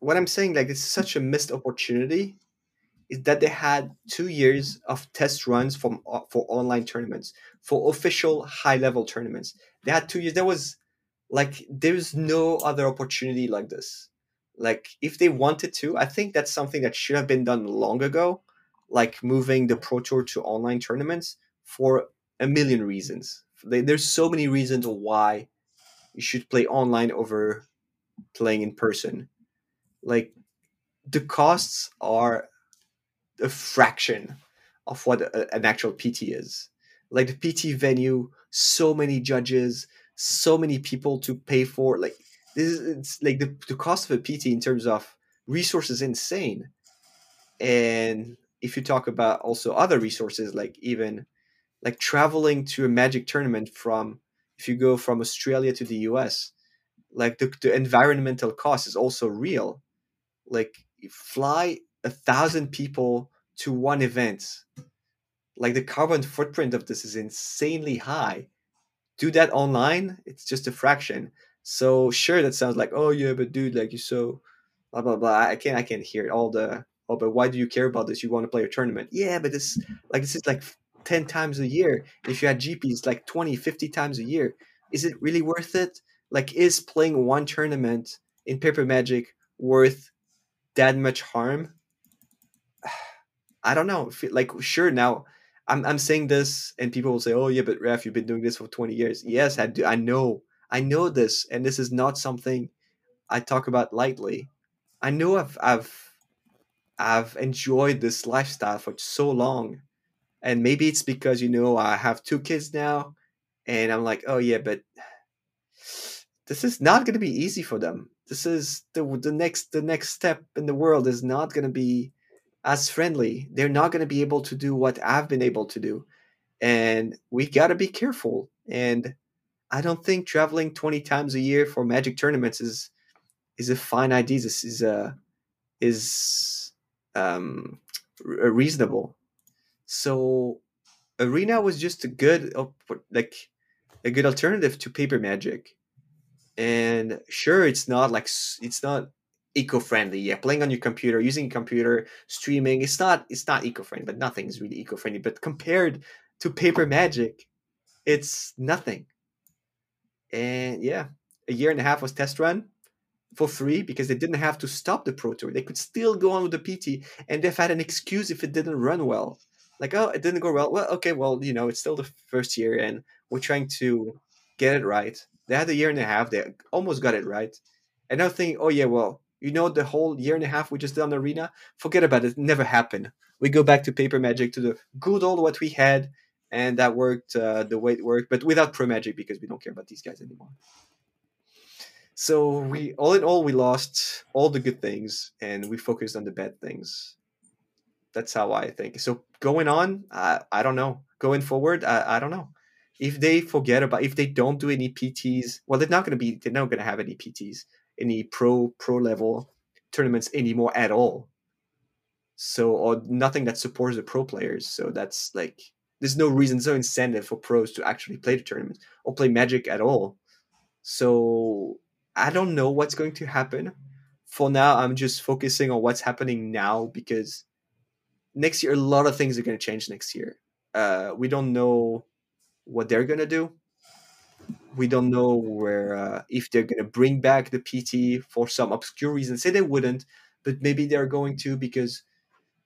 what I'm saying, like it's such a missed opportunity, is that they had two years of test runs from uh, for online tournaments, for official high level tournaments. They had two years. There was like there's no other opportunity like this. Like if they wanted to, I think that's something that should have been done long ago, like moving the Pro Tour to online tournaments for a million reasons. They, there's so many reasons why you should play online over playing in person. Like the costs are a fraction of what a, an actual PT is. Like the PT venue, so many judges, so many people to pay for. Like this is it's like the, the cost of a PT in terms of resources insane. And if you talk about also other resources, like even like traveling to a magic tournament from if you go from Australia to the US, like the, the environmental cost is also real. Like you fly a thousand people to one event. Like the carbon footprint of this is insanely high. Do that online, it's just a fraction. So sure, that sounds like oh yeah, but dude, like you're so blah blah blah. I can't I can't hear all the oh, but why do you care about this? You want to play a tournament? Yeah, but this like this is like 10 times a year. If you had GPs like 20, 50 times a year, is it really worth it? Like, is playing one tournament in Paper Magic worth that much harm? [sighs] I don't know. Like, sure, now I'm, I'm saying this, and people will say, oh, yeah, but Raf, you've been doing this for 20 years. Yes, I do. I know. I know this, and this is not something I talk about lightly. I know I've, I've, I've enjoyed this lifestyle for so long and maybe it's because you know I have two kids now, and I'm like, oh yeah, but this is not going to be easy for them. This is the the next the next step in the world is not going to be as friendly. They're not going to be able to do what I've been able to do, and we got to be careful. And I don't think traveling twenty times a year for Magic tournaments is is a fine idea. This is a is um, reasonable so arena was just a good like a good alternative to paper magic. And sure it's not like it's not eco-friendly. Yeah playing on your computer using computer streaming it's not it's not eco-friendly but nothing is really eco-friendly. But compared to paper magic it's nothing. And yeah a year and a half was test run for free because they didn't have to stop the pro tour. They could still go on with the pt and they've had an excuse if it didn't run well like oh it didn't go well. Well okay well you know it's still the first year and we're trying to get it right. They had a year and a half they almost got it right. And now thinking oh yeah well you know the whole year and a half we just did on the arena? Forget about it, it never happened. We go back to paper magic to the good old what we had and that worked uh, the way it worked but without pro magic because we don't care about these guys anymore. So we all in all we lost all the good things and we focused on the bad things that's how I think. So going on, I, I don't know. Going forward, I, I don't know. if they forget about if they don't do any PTs, well, they're not going to be they're not going to have any PTs, any pro pro level tournaments anymore at all. So or nothing that supports the pro players. So that's like there's no reason, no incentive for pros to actually play the tournament or play Magic at all. So I don't know what's going to happen. For now, I'm just focusing on what's happening now because next year a lot of things are going to change next year. Uh, we don't know what they're going to do. We don't know where uh, if they're going to bring back the PT for some obscure reason. Say they wouldn't, but maybe they're going to because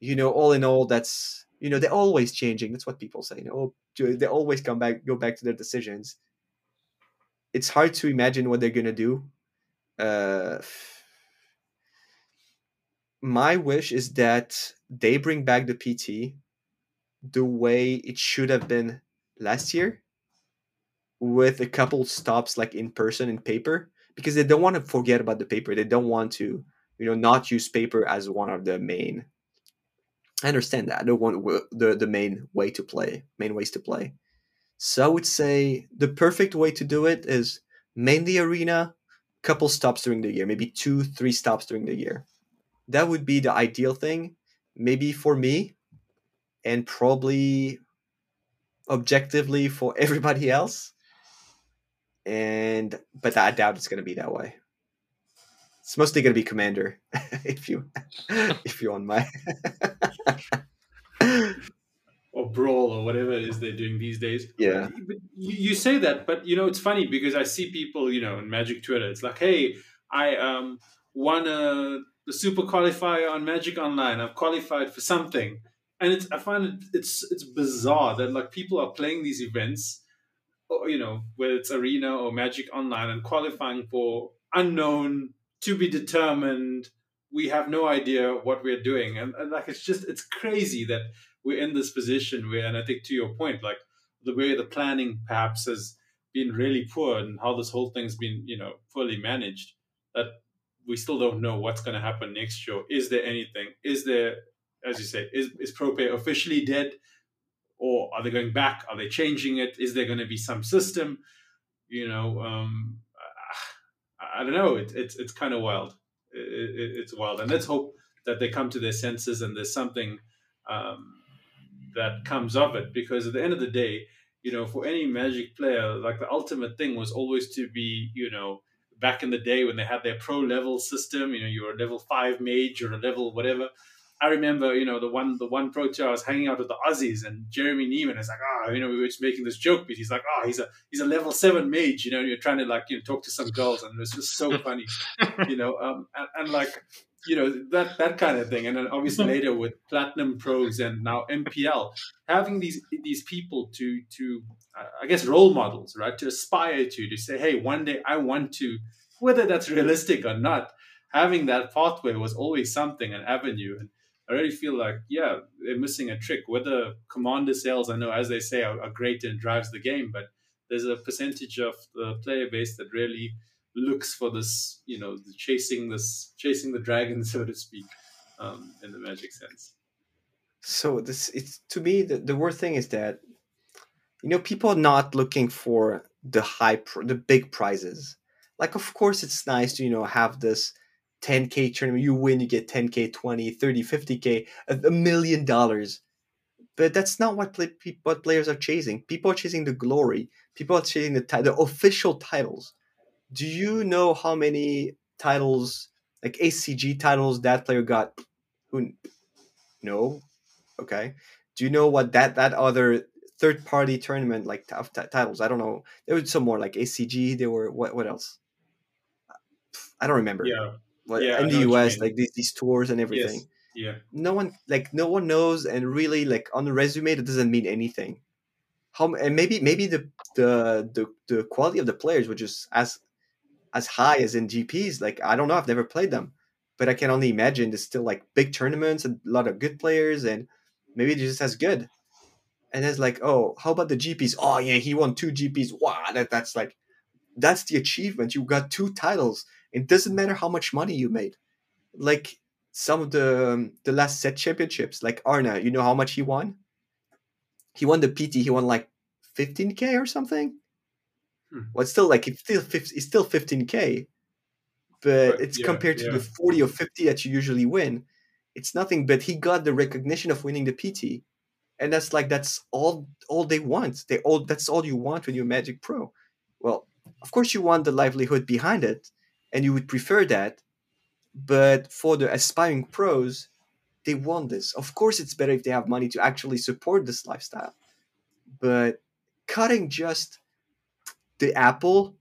you know, all in all, that's you know they're always changing. That's what people say. You know, they always come back, go back to their decisions. It's hard to imagine what they're going to do. Uh, my wish is that they bring back the PT the way it should have been last year with a couple stops like in person in paper because they don't want to forget about the paper. They don't want to you know not use paper as one of the main i understand that i don't want the, the main way to play main ways to play. So i would say the perfect way to do it is mainly arena couple stops during the year maybe two three stops during the year that would be the ideal thing maybe for me and probably objectively for [laughs] everybody else. And but I doubt it's going to be that way. It's mostly going to be commander [laughs] if you [laughs] if you're on my or brawl or whatever it is they're doing these days. Yeah. But you, you say that, but you know it's funny because I see people, you know, in Magic Twitter. It's like, hey, I um won a the super qualifier on Magic Online. I've qualified for something, and it's I find it it's it's bizarre that like people are playing these events, or, you know, whether it's Arena or Magic Online, and qualifying for unknown, to be determined. We have no idea what we're doing, and, and like it's just it's crazy that we're in this position where, and I think to your point, like the way the planning perhaps has been really poor, and how this whole thing's been you know poorly managed. That we still don't know what's going to happen next year. Is there anything? Is there as you say, is is ProPay officially dead, or are they going back? Are they changing it? Is there going to be some system? You know, um, I, I don't know. It, it's it's kind of wild. It, it, it's wild, and let's hope that they come to their senses and there's something um, that comes of it. Because at the end of the day, you know, for any Magic player, like the ultimate thing was always to be, you know, back in the day when they had their pro level system. You know, you were a level five mage or a level whatever I remember, you know, the one the one pro tour I was hanging out with the Aussies and Jeremy Neeman is like, ah, oh, you know, we were just making this joke, but he's like, oh, he's a he's a level seven mage, you know, and you're trying to like you know talk to some girls, and it was just so [laughs] funny, you know, um, and, and, like you know that that kind of thing, and then obviously [laughs] later with platinum pros and now MPL, having these these people to to uh, I guess role models, right, to aspire to, to say, hey, one day I want to, whether that's realistic or not, having that pathway was always something, an avenue, and I really feel like, yeah, they're missing a trick. Whether commander sales, I know, as they say, are, are great and drives the game, but there's a percentage of the player base that really looks for this, you know, chasing this, chasing the dragon, [laughs] so to speak, um, in the magic sense. So this, it's to me the, the worst thing is that, you know, people are not looking for the high, the big prizes. Like, of course, it's nice to you know have this 10k tournament. You win you get 10k 20 30 50k a, million dollars. But that's not what play, what players are chasing. People are chasing the glory. People are chasing the the official titles do you know how many titles like SCG titles that player got? Who no? Okay. Do you know what that that other third party tournament like t- titles? I don't know. There was some more like SCG there were what what else? I don't remember. Yeah. Like yeah, in the US, like these, these tours and everything. Yes. Yeah. No one like no one knows, and really like on the resume, that doesn't mean anything. How and maybe maybe the the the, the quality of the players was just as as high as in GPs. Like I don't know, I've never played them, but I can only imagine there's still like big tournaments and a lot of good players, and maybe they're just as good. And it's like, oh, how about the GPs? Oh yeah, he won two GPs. Wow, that that's like that's the achievement. You got two titles it doesn't matter how much money you made. Like some of the um, the last set championships, like Arne, you know how much he won? He won the PT. He won like 15k or something. Hmm. Well, it's still like it's still 50, it's still 15k, but it's yeah, compared to yeah. the 40 or 50 that you usually win. It's nothing, but he got the recognition of winning the PT, and that's like that's all all they want. They all that's all you want when you're Magic Pro. Well, of course you want the livelihood behind it, and you would prefer that. But for the aspiring pros, they want this. Of course, it's better if they have money to actually support this lifestyle. But cutting just the apple,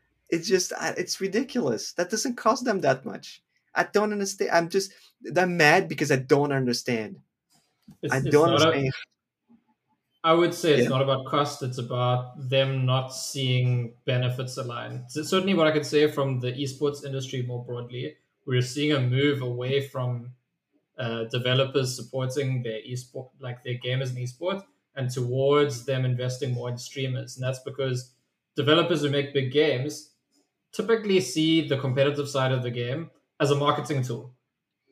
[laughs] it's just uh, it's ridiculous. That doesn't cost them that much. I don't understand. I'm just I'm mad because I don't understand. It's, I don't understand. I would say it's Yeah. not about cost, it's about them not seeing benefits align. So certainly, what I could say from the esports industry more broadly, we're seeing a move away from uh, developers supporting their esport, like their gamers in esports, and towards them investing more in streamers. And that's because developers who make big games typically see the competitive side of the game as a marketing tool.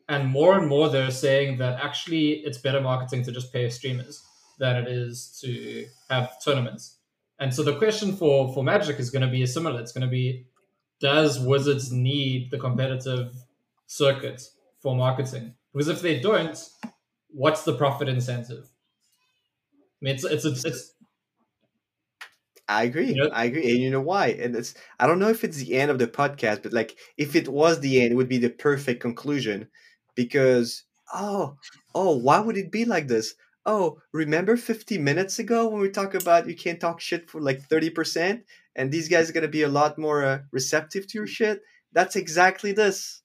And more and more, they're saying that actually it's better marketing to just pay streamers than it is to have tournaments. And so the question for for Magic is going to be similar. It's going to be, does Wizards need the competitive circuit for marketing? Because if they don't, what's the profit incentive? I mean, it's it's it's, it's I agree. Yeah. I agree. And you know why? And it's I don't know if it's the end of the podcast, but like if it was the end, it would be the perfect conclusion because oh, oh, why would it be like this? Oh, remember 50 minutes ago when we talked about you can't talk shit for like 30% and these guys are going to be a lot more uh, receptive to your shit? That's exactly this.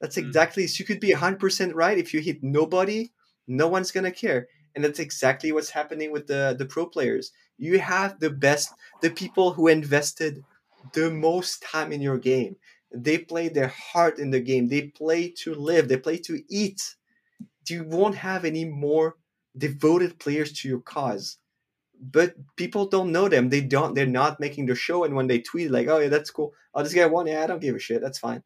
That's Mm. exactly so you could be 100% right if you hit nobody, no one's going to care. And that's exactly what's happening with the the pro players. You have the best the people who invested the most time in your game. They play their heart in the game. They play to live. They play to eat. You won't have any more devoted players to your cause. But people don't know them. They don't. They're not making the show. And when they tweet like, "Oh yeah, that's cool. Oh, this guy won. Yeah, I don't give a shit. That's fine."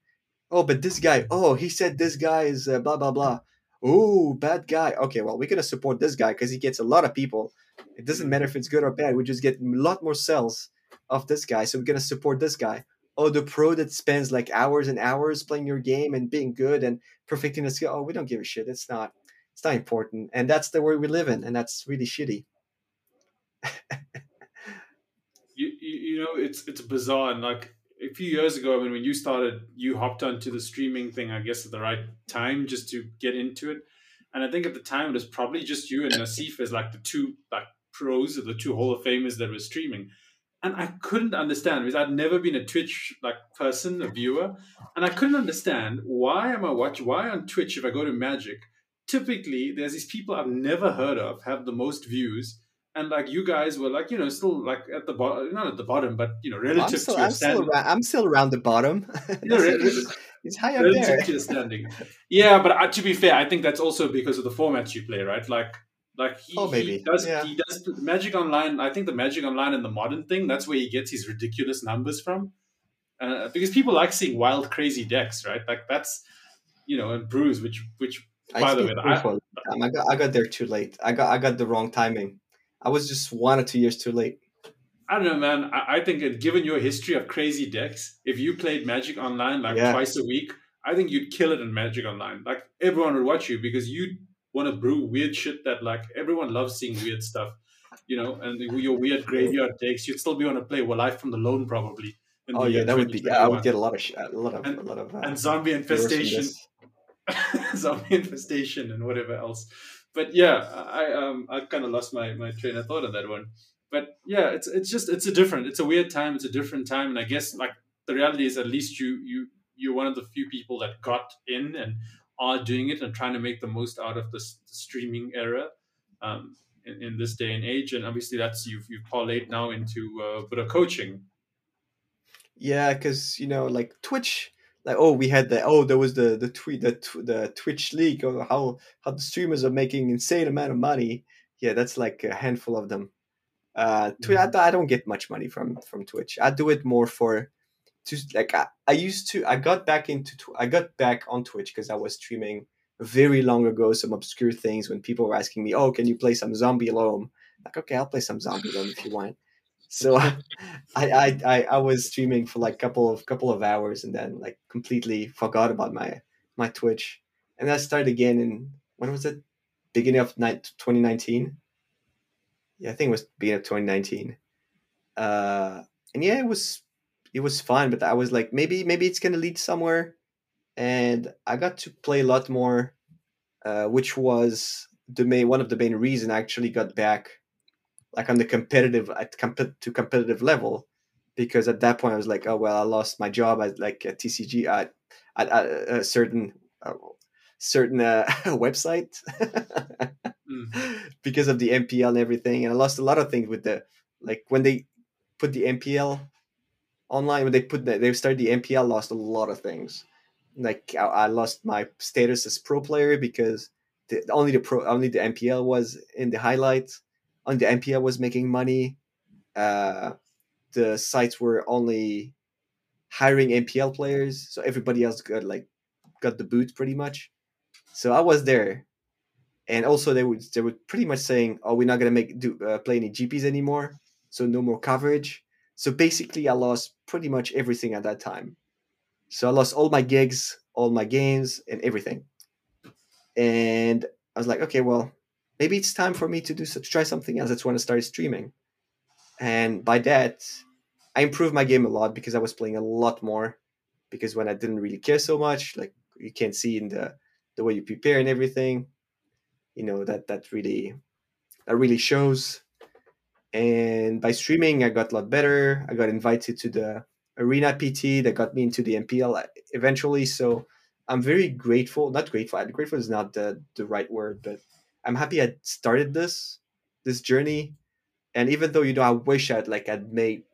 Oh, but this guy. Oh, he said this guy is uh, blah blah blah. Oh, bad guy. Okay, well, we're gonna support this guy because he gets a lot of people. It doesn't matter if it's good or bad. We just get a lot more sales of this guy, so we're gonna support this guy. Oh, the pro that spends like hours and hours playing your game and being good and perfecting the skill. Oh, we don't give a shit. It's not. It's not important, and that's the world we live in, and that's really shitty. you, you you know it's it's bizarre and like a few years ago I mean when you started you hopped onto the streaming thing I guess at the right time just to get into it. And I think at the time it was probably just you and Nassif as like the two like pros or the two Hall of Famers that were streaming. And I couldn't understand because I'd never been a Twitch like person a viewer. And I couldn't understand why am I watch why on Twitch if I go to Magic typically there's these people I've never heard of have the most views and like you guys were like you know still like at the bottom not at the bottom but you know relative I'm still, to your I'm still, standing around, I'm still around the bottom. you know, That's re- it. re- it's high up relative there. to your standing [laughs] yeah but uh, to be fair I think that's also because of the formats you play right like like he, Oh, he does Yeah. he does Magic Online I think the Magic Online and the modern thing that's where he gets his ridiculous numbers from uh, because people like seeing wild crazy decks right like that's you know and brews which which I by the way I, for a long time. I got, I got there too late. I got, I got the wrong timing. I was just one or two years too late. I don't know, man. I, I think that given your history of crazy decks, if you played Magic Online like Yeah. twice a week, I think you'd kill it in Magic Online. Like everyone would watch you because you'd want to brew weird shit that like everyone loves seeing weird stuff, you know. And your weird graveyard decks, you'd still be on to play well, Life from the Loam probably. Oh yeah, that would be. Yeah, I would get a lot of, sh- a lot of, And- a lot of. Uh, and Zombie Infestation. [laughs] Zombie Infestation, and whatever else. But yeah, I um I kind of lost my my train of thought on that one. But yeah, it's it's just it's a different, it's a weird time, it's a different time, and I guess like the reality is at least you you you're one of the few people that got in and are doing it and trying to make the most out of this streaming era. Um, in, in this day and age, and obviously that's you've you've parlayed now into uh, a bit of coaching. Yeah, because you know, like Twitch, like oh, we had the oh, there was the the tweet the the Twitch leak of how how the streamers are making insane amount of money. Yeah, that's like a handful of them. Uh, Twi- I, I don't get much money from from Twitch. I do it more for just like I, I used to. I got back into I got back on Twitch because I was streaming very long ago some obscure things when people were asking me, "Oh, can you play some Zombie Loam?" Like, okay, I'll play some zombie then if you want. So I, I I I was streaming for like couple of couple of hours and then like completely forgot about my my Twitch. And I started again in when was it? Beginning of night 2019. Yeah, I think it was beginning of 2019. Uh, and yeah, it was it was fun, but I was like, maybe maybe it's gonna lead somewhere. And I got to play a lot more, uh, which was the main one of the main reason I actually got back, like on the competitive at comp- to competitive level, because at that point I was like, oh well, I lost my job at like a TCG at, at, at a certain uh, certain uh, [laughs] website Mm. [laughs] because of the MPL and everything, and I lost a lot of things with the like when they put the MPL online when they put the, they started the MPL lost a lot of things. Like I, I lost my status as pro player because the, only the pro only the MPL was in the highlights. Only the MPL was making money. Uh, the sites were only hiring MPL players, so everybody else got like got the boot pretty much. So I was there, and also they would they were pretty much saying, "Oh, we're not gonna make do uh, play any GPs anymore, so no more coverage." So basically, I lost pretty much everything at that time. So I lost all my gigs, all my games, and everything. And I was like, okay, well, maybe it's time for me to do try something else. That's when I started streaming. And by that, I improved my game a lot because I was playing a lot more. Because when I didn't really care so much, like you can see in the the way you prepare and everything, you know that that really that really shows and by streaming i got a lot better i got invited to the arena pt that got me into the mpl eventually so i'm very grateful not grateful grateful is not the, the right word but i'm happy i started this this journey. And even though you know i wish i'd like i'd made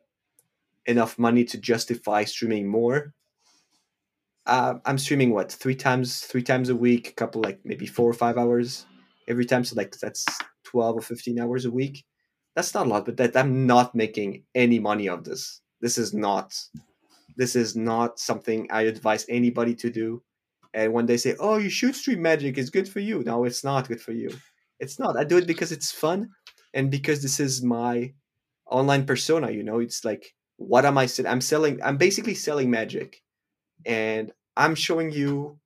enough money to justify streaming more uh, i'm streaming what three times three times a week a couple like maybe four or five hours every time. So like that's 12 or 15 hours a week. That's not a lot but that i'm not making any money of this. This is not this is not something i advise anybody to do and when they say oh you shoot stream magic it's good for you. No it's not good for you. It's not. I do it because it's fun and because this is my online persona you know? It's like what am i selling i'm selling i'm basically selling magic and i'm showing you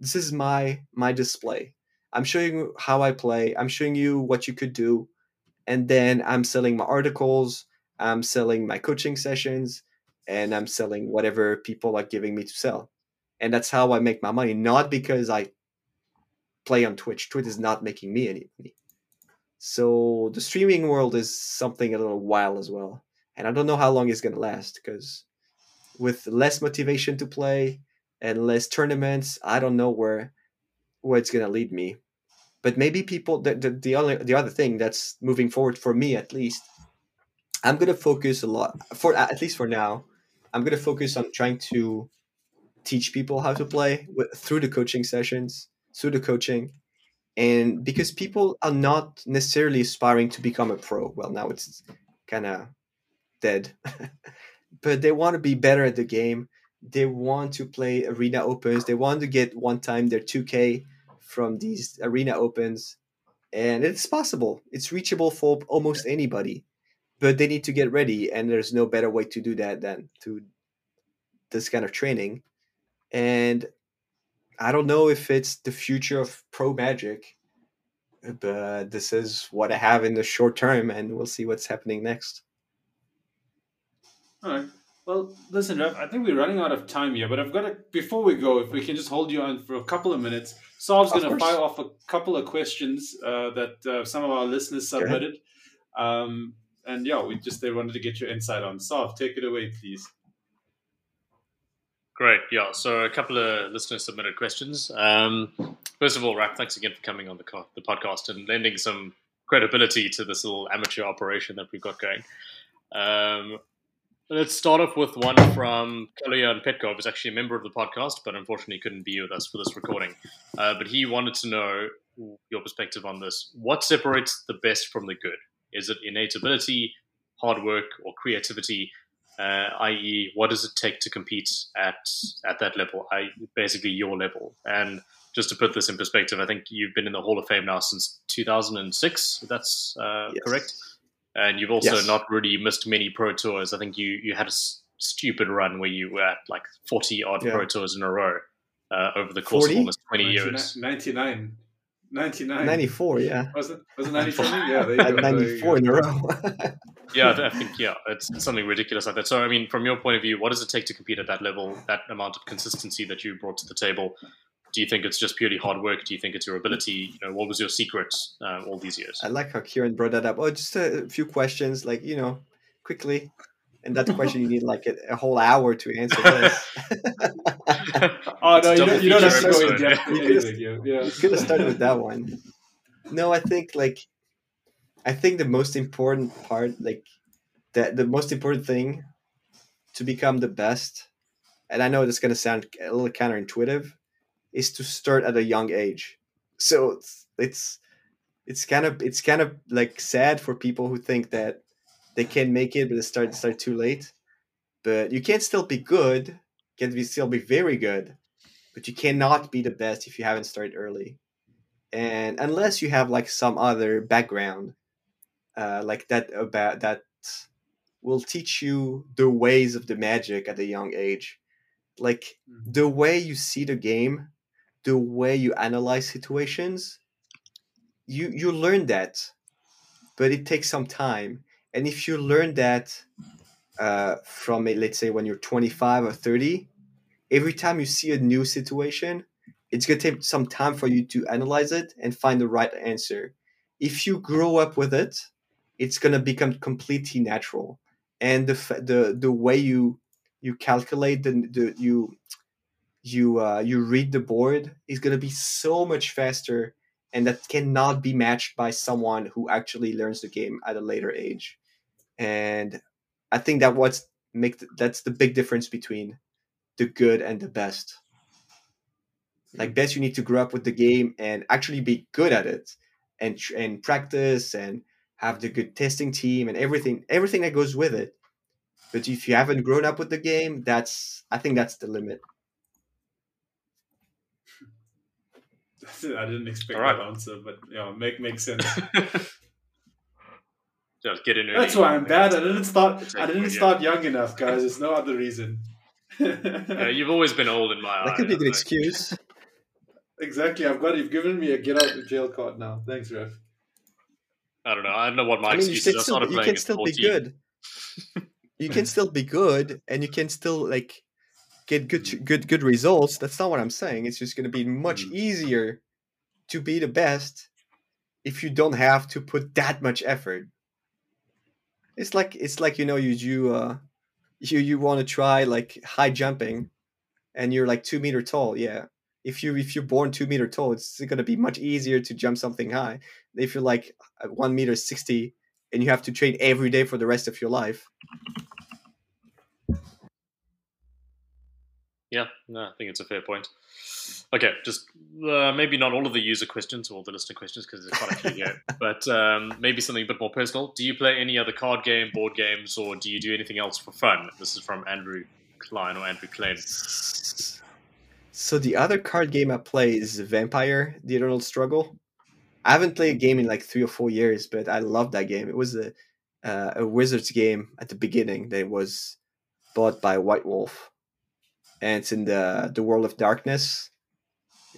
this is my my display. I'm showing you how i play. I'm showing you what you could do and then I'm selling my articles, I'm selling my coaching sessions, and I'm selling whatever people are giving me to sell. And that's how I make my money, not because I play on Twitch. Twitch is not making me any money. So the streaming world is something a little wild as well. And I don't know how long it's to last because with less motivation to play and less tournaments, I don't know where where it's to lead me but maybe people the, the, the only the other thing that's moving forward for me at least i'm to focus a lot for at least for now i'm to focus on trying to teach people how to play with, through the coaching sessions through the coaching. And because people are not necessarily aspiring to become a pro. Well now it's kind of dead. [laughs] But they want to be better at the game. They want to play arena opens. They want to get one time their 2k from these arena opens. And it's possible. It's reachable for almost anybody. But they need to get ready and there's no better way to do that than to this kind of training and i don't know if it's the future of pro magic but this is what i have in the short term and we'll see what's happening next all right well, listen, Rev, I think we're running out of time here, but I've got to, before we go, if we can just hold you on for a couple of minutes. Sav's going to fire off a couple of questions uh, that uh, some of our listeners submitted. Um, and yeah, we just they wanted to get your insight on. Sav, take it away, please. Great. Yeah. So a couple of listeners submitted questions. Um, first of all, Rap, thanks again for coming on the, co- the podcast and lending some credibility to this little amateur operation that we've got going. Um, Let's start off with one from Kalyan Petkov, who's actually a member of the podcast, but unfortunately couldn't be with us for this recording. Uh, but he wanted to know your perspective on this. What separates the best from the good? Is it innate ability, hard work, or creativity? Uh, i.e., what does it take to compete at at that level? I, basically, your level. And just to put this in perspective, I think you've been in the Hall of Fame now since 2006. That's uh, Yes. correct. And you've also Yes. not really missed many pro tours. I think you you had a s- stupid run where you were at like 40 odd Yeah. pro tours in a row uh, over the course 40? of almost 20 years. 99. 99. 94, yeah. Was it, was it 94? [laughs] yeah, there you At go. there you 94 in go. a row. [laughs] Yeah, I think yeah, it's, it's something ridiculous like that. So, I mean, from your point of view, what does it take to compete at that level? That amount of consistency that you brought to the table. Do you think it's just purely hard work? Do you think it's your ability? You know, what was your secret uh, all these years? I like how Kieran brought that up. Oh, just a few questions, like, you know, quickly. And that question, you [laughs] need like a, a whole hour to answer [laughs] this. [laughs] Oh, no, you a don't, you don't have to go feature in depth episode. with anything. Yeah. yeah. You could have started with that one. No, I think like I think the most important part, like that the most important thing to become the best, and I know this is gonna sound a little counterintuitive, is to start at a young age. So it's it's it's kind of it's kind of like sad for people who think that they can make it but they start start too late. But you can still be good, can be still be very good, but you cannot be the best if you haven't started early and unless you have like some other background uh, like that about that will teach you the ways of the magic at a young age like Mhm. the way you see the game the way you analyze situations you you learn that but it takes some time and if you learn that uh, from let's say when you're 25 or 30 every time you see a new situation it's going to take some time for you to analyze it and find the right answer. If you grow up with it, it's going to become completely natural. And the the the way you you calculate the, the you you uh, you read the board is going to be so much faster, and that cannot be matched by someone who actually learns the game at a later age. And I think that what's make th- that's the big difference between the good and the best like hmm. best you need to grow up with the game and actually be good at it and and practice and have the good testing team and everything everything that goes with it but if you haven't grown up with the game that's i think that's the limit [laughs] I didn't expect All right. that answer, but yeah, make makes sense. [laughs] Just get in early. That's why I'm bad. I didn't start. I didn't yeah. start young enough, guys. There's no other reason. [laughs] Yeah, you've always been old in my eyes. that eyes. could be an excuse exactly. I've got. You've given me a get out of jail card now. Thanks, Raf. I don't know. I don't know what my i mean you, excuse is. can I still, started you can still 14. be good you can still be good and you can still like get good good good results that's not what i'm saying it's just going to be much Mhm. easier to be the best if you don't have to put that much effort it's like it's like you know you you uh you you want to try like high jumping and you're like two meter tall yeah. If you if you're born two meter tall it's to be much easier to jump something high. If you're like one meter 60 and you have to train every day for the rest of your life Yeah, no, I think it's a fair point. Okay, just uh, maybe not all of the user questions or all the listener questions because there's quite a few here, [laughs] but um, maybe something a bit more personal. Do you play any other card game, board games, or do you do anything else for fun? This is from Andrew Klein or Andrew Klein. So the other card game I play is Vampire: The Eternal Struggle. I haven't played a game in like three or four years, but I love that game. It was a uh, a Wizards game at the beginning that was bought by White Wolf, and it's in the the World of Darkness.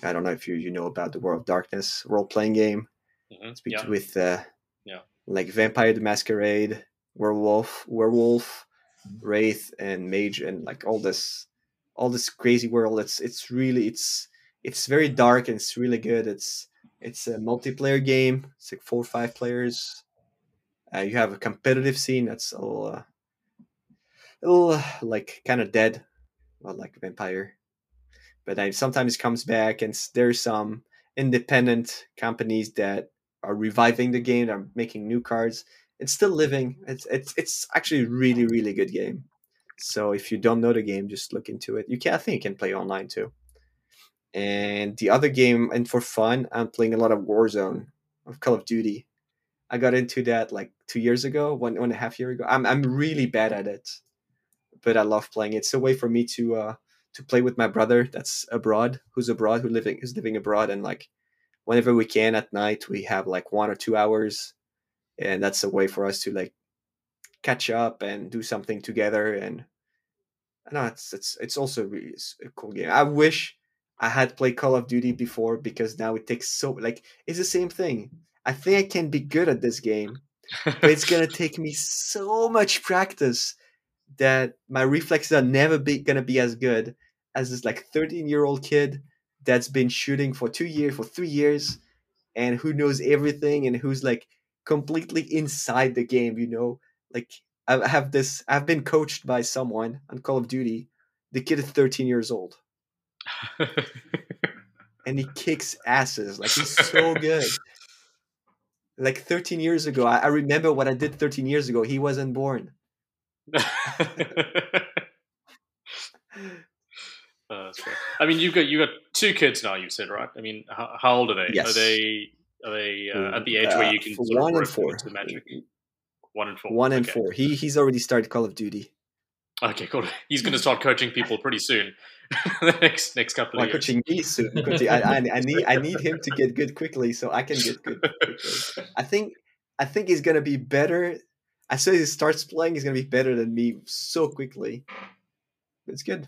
I don't know if you you know about the World of Darkness role playing game. Mhm, It's Yeah, with uh, Yeah. like Vampire the Masquerade, Werewolf, Werewolf, Wraith, and Mage, and like all this, all this crazy world. It's it's really it's it's very dark and it's really good. It's it's a multiplayer game. It's like four or five players. Uh, you have a competitive scene that's a little, uh, a little uh, like kind of dead, well, like Vampire. But I, sometimes comes back, and there's some independent companies that are reviving the game. Are making new cards. It's still living. It's it's it's actually really really good game. So if you don't know the game, just look into it. You can I think you can play online too. And the other game, and for fun, I'm playing a lot of Warzone of Call of Duty. I got into that like two years ago, one one and a half year ago. I'm I'm really bad at it, but I love playing. It's a way for me to uh, to play with my brother that's abroad, who's abroad, who living who's living abroad, and like whenever we can at night, we have like one or two hours, and that's a way for us to like catch up and do something together. And no, it's it's it's also really it's a cool game. I wish I had played Call of Duty before because now it takes so like it's the same thing. I think I can be good at this game, but it's gonna [laughs] take me so much practice that my reflexes are never be, gonna be as good as this like 13 year old kid that's been shooting for two years, for three years, and who knows everything and who's like completely inside the game. You know, like I have this. I've been coached by someone on Call of Duty. The kid is 13 years old, and he kicks asses. Like he's so good. Like 13 years ago, I, I remember what I did 13 years ago. He wasn't born. [laughs] Uh. I mean, you've got you got two kids now. You said right. I mean, how, how old are they? Yes. Are they are they uh, at the age Uh, where you can sort of one and four. the magic? One and four. One and Okay. four. He he's already started Call of Duty. Okay, cool. [laughs] He's going to start coaching people pretty soon. [laughs] the next next couple Well, of years. coaching me soon. Coaching- I, I, I need I need him to get good quickly so I can get good quickly. I think I think he's gonna be better. As soon as he starts playing, he's gonna be better than me so quickly. It's good.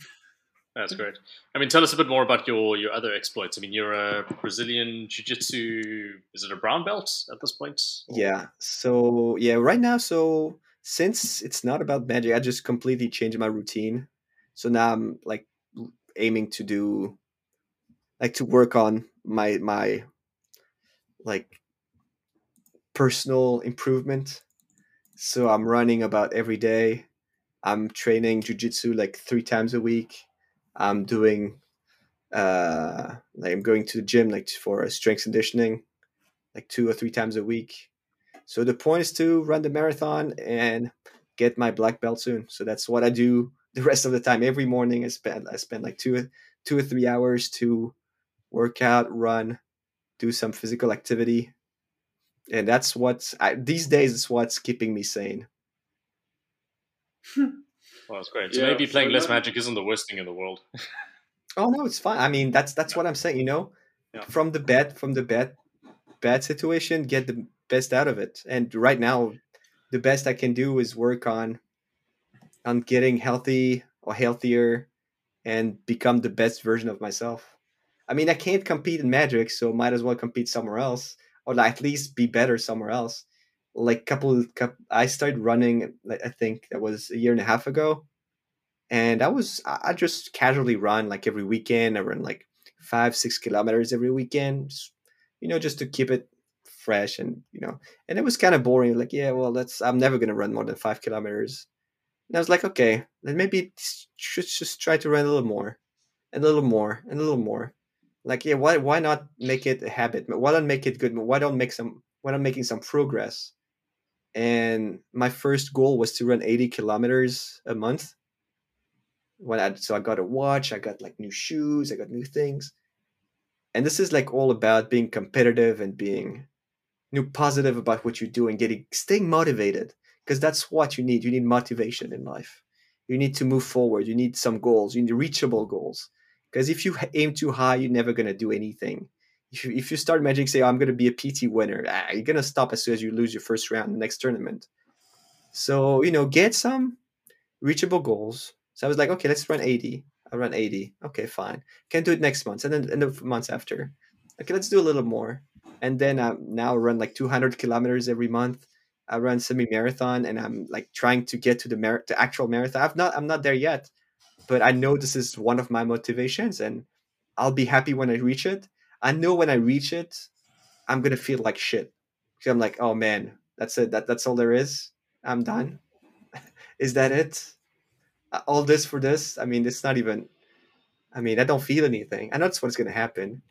That's great. I mean, tell us a bit more about your your other exploits. I mean, you're a Brazilian jiu-jitsu. Is it a brown belt at this point? Yeah. So yeah, right now, so since it's not about magic, I just completely changed my routine. So now I'm like aiming to do like to work on my my like personal improvement. So I'm running about every day. I'm training jujitsu like three times a week. I'm doing uh like I'm going to the gym like for strength conditioning like two or three times a week. So the point is to run the marathon and get my black belt soon. So that's what I do the rest of the time. Every morning I spend I spend like two two or three hours to work out, run, do some physical activity. And that's what's I, these days is what's keeping me sane. Hmm. Well, that's great. So Yeah, maybe playing less magic isn't the worst thing in the world. Oh no, it's fine. I mean, that's that's what I'm saying. You know, Yeah. from the bad from the bad bad situation, get the best out of it. And right now, the best I can do is work on on getting healthy or healthier, and become the best version of myself. I mean, I can't compete in Magic, so might as well compete somewhere else, or at least be better somewhere else. Like couple, couple I started running. I think that was a year and a half ago and I was I just casually run like every weekend. I run like five six kilometers every weekend, you know, just to keep it fresh and you know. And it was kind of boring. Like, yeah, well, that's I'm never gonna run more than five kilometers. And I was like, okay, then maybe should just try to run a little more, and a little more, and a little more. Like, yeah, why why not make it a habit? Why don't make it good? Why don't make some? Why not making some progress? And my first goal was to run 80 kilometers a month when I so I got a watch, I got like new shoes, I got new things. And this is like all about being competitive and being you know, positive about what you do and getting staying motivated because that's what you need. You need motivation in life. You need to move forward. You need some goals. You need reachable goals. Because if you aim too high, you're never gonna do anything. If you, if you start magic, say, oh, "I'm gonna be a PT winner," ah, you're gonna stop as soon as you lose your first round the next tournament. So you know, get some reachable goals. So I was like, okay, let's run 80. I run 80. Okay, fine. Can do it next month, and then and the months after. Okay, let's do a little more. And then I now run like 200 kilometers every month. I run semi-marathon, and I'm like trying to get to the mar- the actual marathon. I've not I'm not there yet, but I know this is one of my motivations, and I'll be happy when I reach it. I know when I reach it, I'm gonna feel like shit. Because I'm like, oh man, that's it. That that's all there is. I'm done. [laughs] is that it? Uh, all this for this? I mean, it's not even. I mean, I don't feel anything. I know that's what's gonna happen,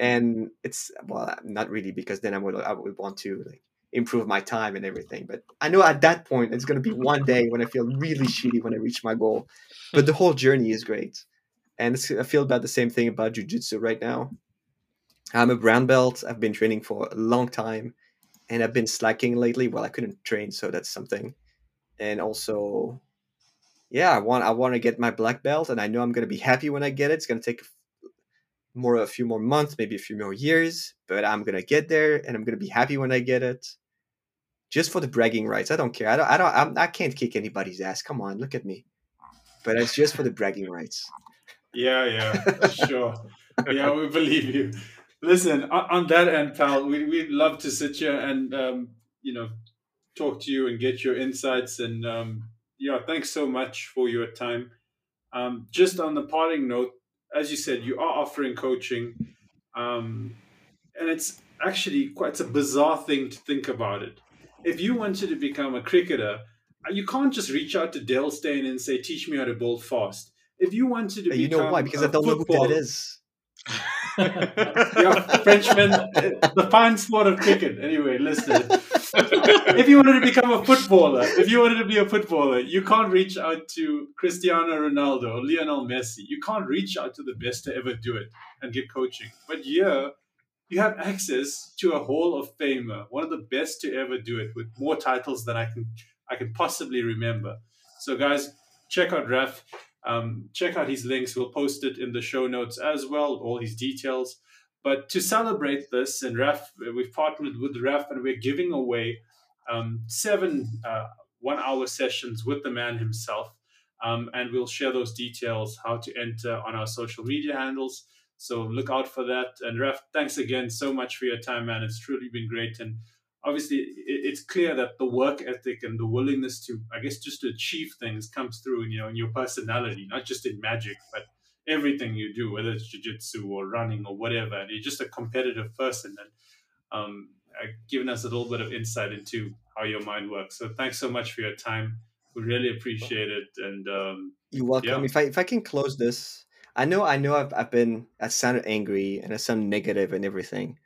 and it's well, not really because then I would I would want to like improve my time and everything. But I know at that point it's gonna be one day when I feel really shitty when I reach my goal. But the whole journey is great, and I feel about the same thing about jujitsu right now. I'm a brown belt. I've been training for a long time, and I've been slacking lately. Well, I couldn't train, so that's something. And also, yeah, I want I want to get my black belt, and I know I'm gonna be happy when I get it. It's gonna take more a few more months, maybe a few more years, but I'm gonna get there, and I'm gonna be happy when I get it. Just for the bragging rights, I don't care. I don't. I don't. I'm, I can't kick anybody's ass. Come on, look at me. But it's just for the bragging rights. Yeah, yeah, [laughs] sure. Yeah, we believe you. Listen, on, on that end, pal, we we'd love to sit here and um, you know talk to you and get your insights and um, yeah, thanks so much for your time. Um, just on the parting note, as you said, you are offering coaching, um, and it's actually quite it's a bizarre thing to think about it. If you wanted to become a cricketer, you can't just reach out to Dale Steyn and say, "Teach me how to bowl fast." If you wanted to, you know why? Because I don't know who that is. yeah, Frenchman, the fine sport of cricket. Anyway, listen. if you wanted to become a footballer, if you wanted to be a footballer, you can't reach out to Cristiano Ronaldo or Lionel Messi. You can't reach out to the best to ever do it and get coaching. But yeah, you have access to a Hall of Famer, one of the best to ever do it, with more titles than I can I can possibly remember. So, guys, check out Raf. Um, check out his links. We'll post it in the show notes as well, all his details. But to celebrate this, and Raf, we've partnered with Raf, and we're giving away um, seven uh, one-hour sessions with the man himself. Um, and we'll share those details, how to enter on our social media handles. So look out for that. And Raf, thanks again so much for your time, man. It's truly been great. And obviously, it's clear that the work ethic and the willingness to, I guess, just to achieve things comes through, in, you know, in your personality, not just in magic, but everything you do, whether it's jiu-jitsu or running or whatever. And you're just a competitive person. And um, given us a little bit of insight into how your mind works. So thanks so much for your time. We really appreciate it. And um, you're welcome. Yeah. If I if I can close this, I know I know I've I've been I sounded angry and I sound negative and everything.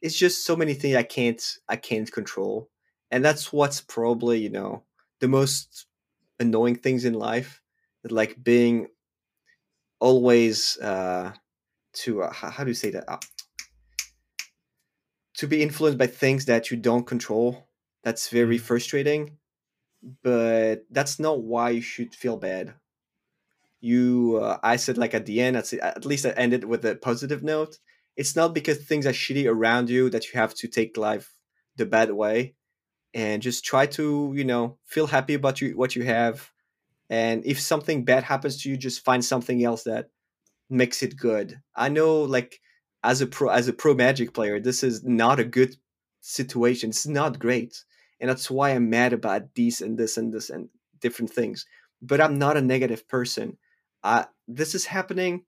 It's just so many things I can't I can't control, and that's what's probably you know the most annoying things in life, like being always uh, to uh, how do you say that uh, to be influenced by things that you don't control. That's very mm. frustrating, but that's not why you should feel bad. You, uh, I said like at the end, at least I ended with a positive note. It's not because things are shitty around you that you have to take life the bad way, and just try to you know feel happy about you what you have, and if something bad happens to you, just find something else that makes it good. I know like as a pro as a pro magic player this is not a good situation. It's not great. And that's why i'm mad about this and this and this and different things. But i'm not a negative person uh, this is happening?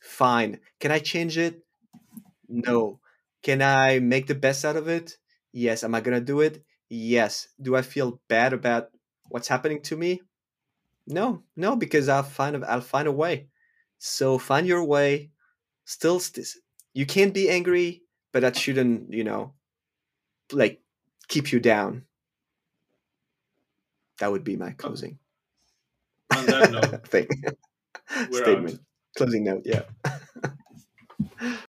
Fine. Can i change it? No. Can i make the best out of it? Yes. Am i gonna do it? Yes. Do i feel bad about what's happening to me? No. No because i'll find a, i'll find a way. So find your way. Still st- you can't be angry, but that shouldn't, you know, like keep you down. That would be my closing. On that note, [laughs] statement. Out. Closing note, yeah. [laughs]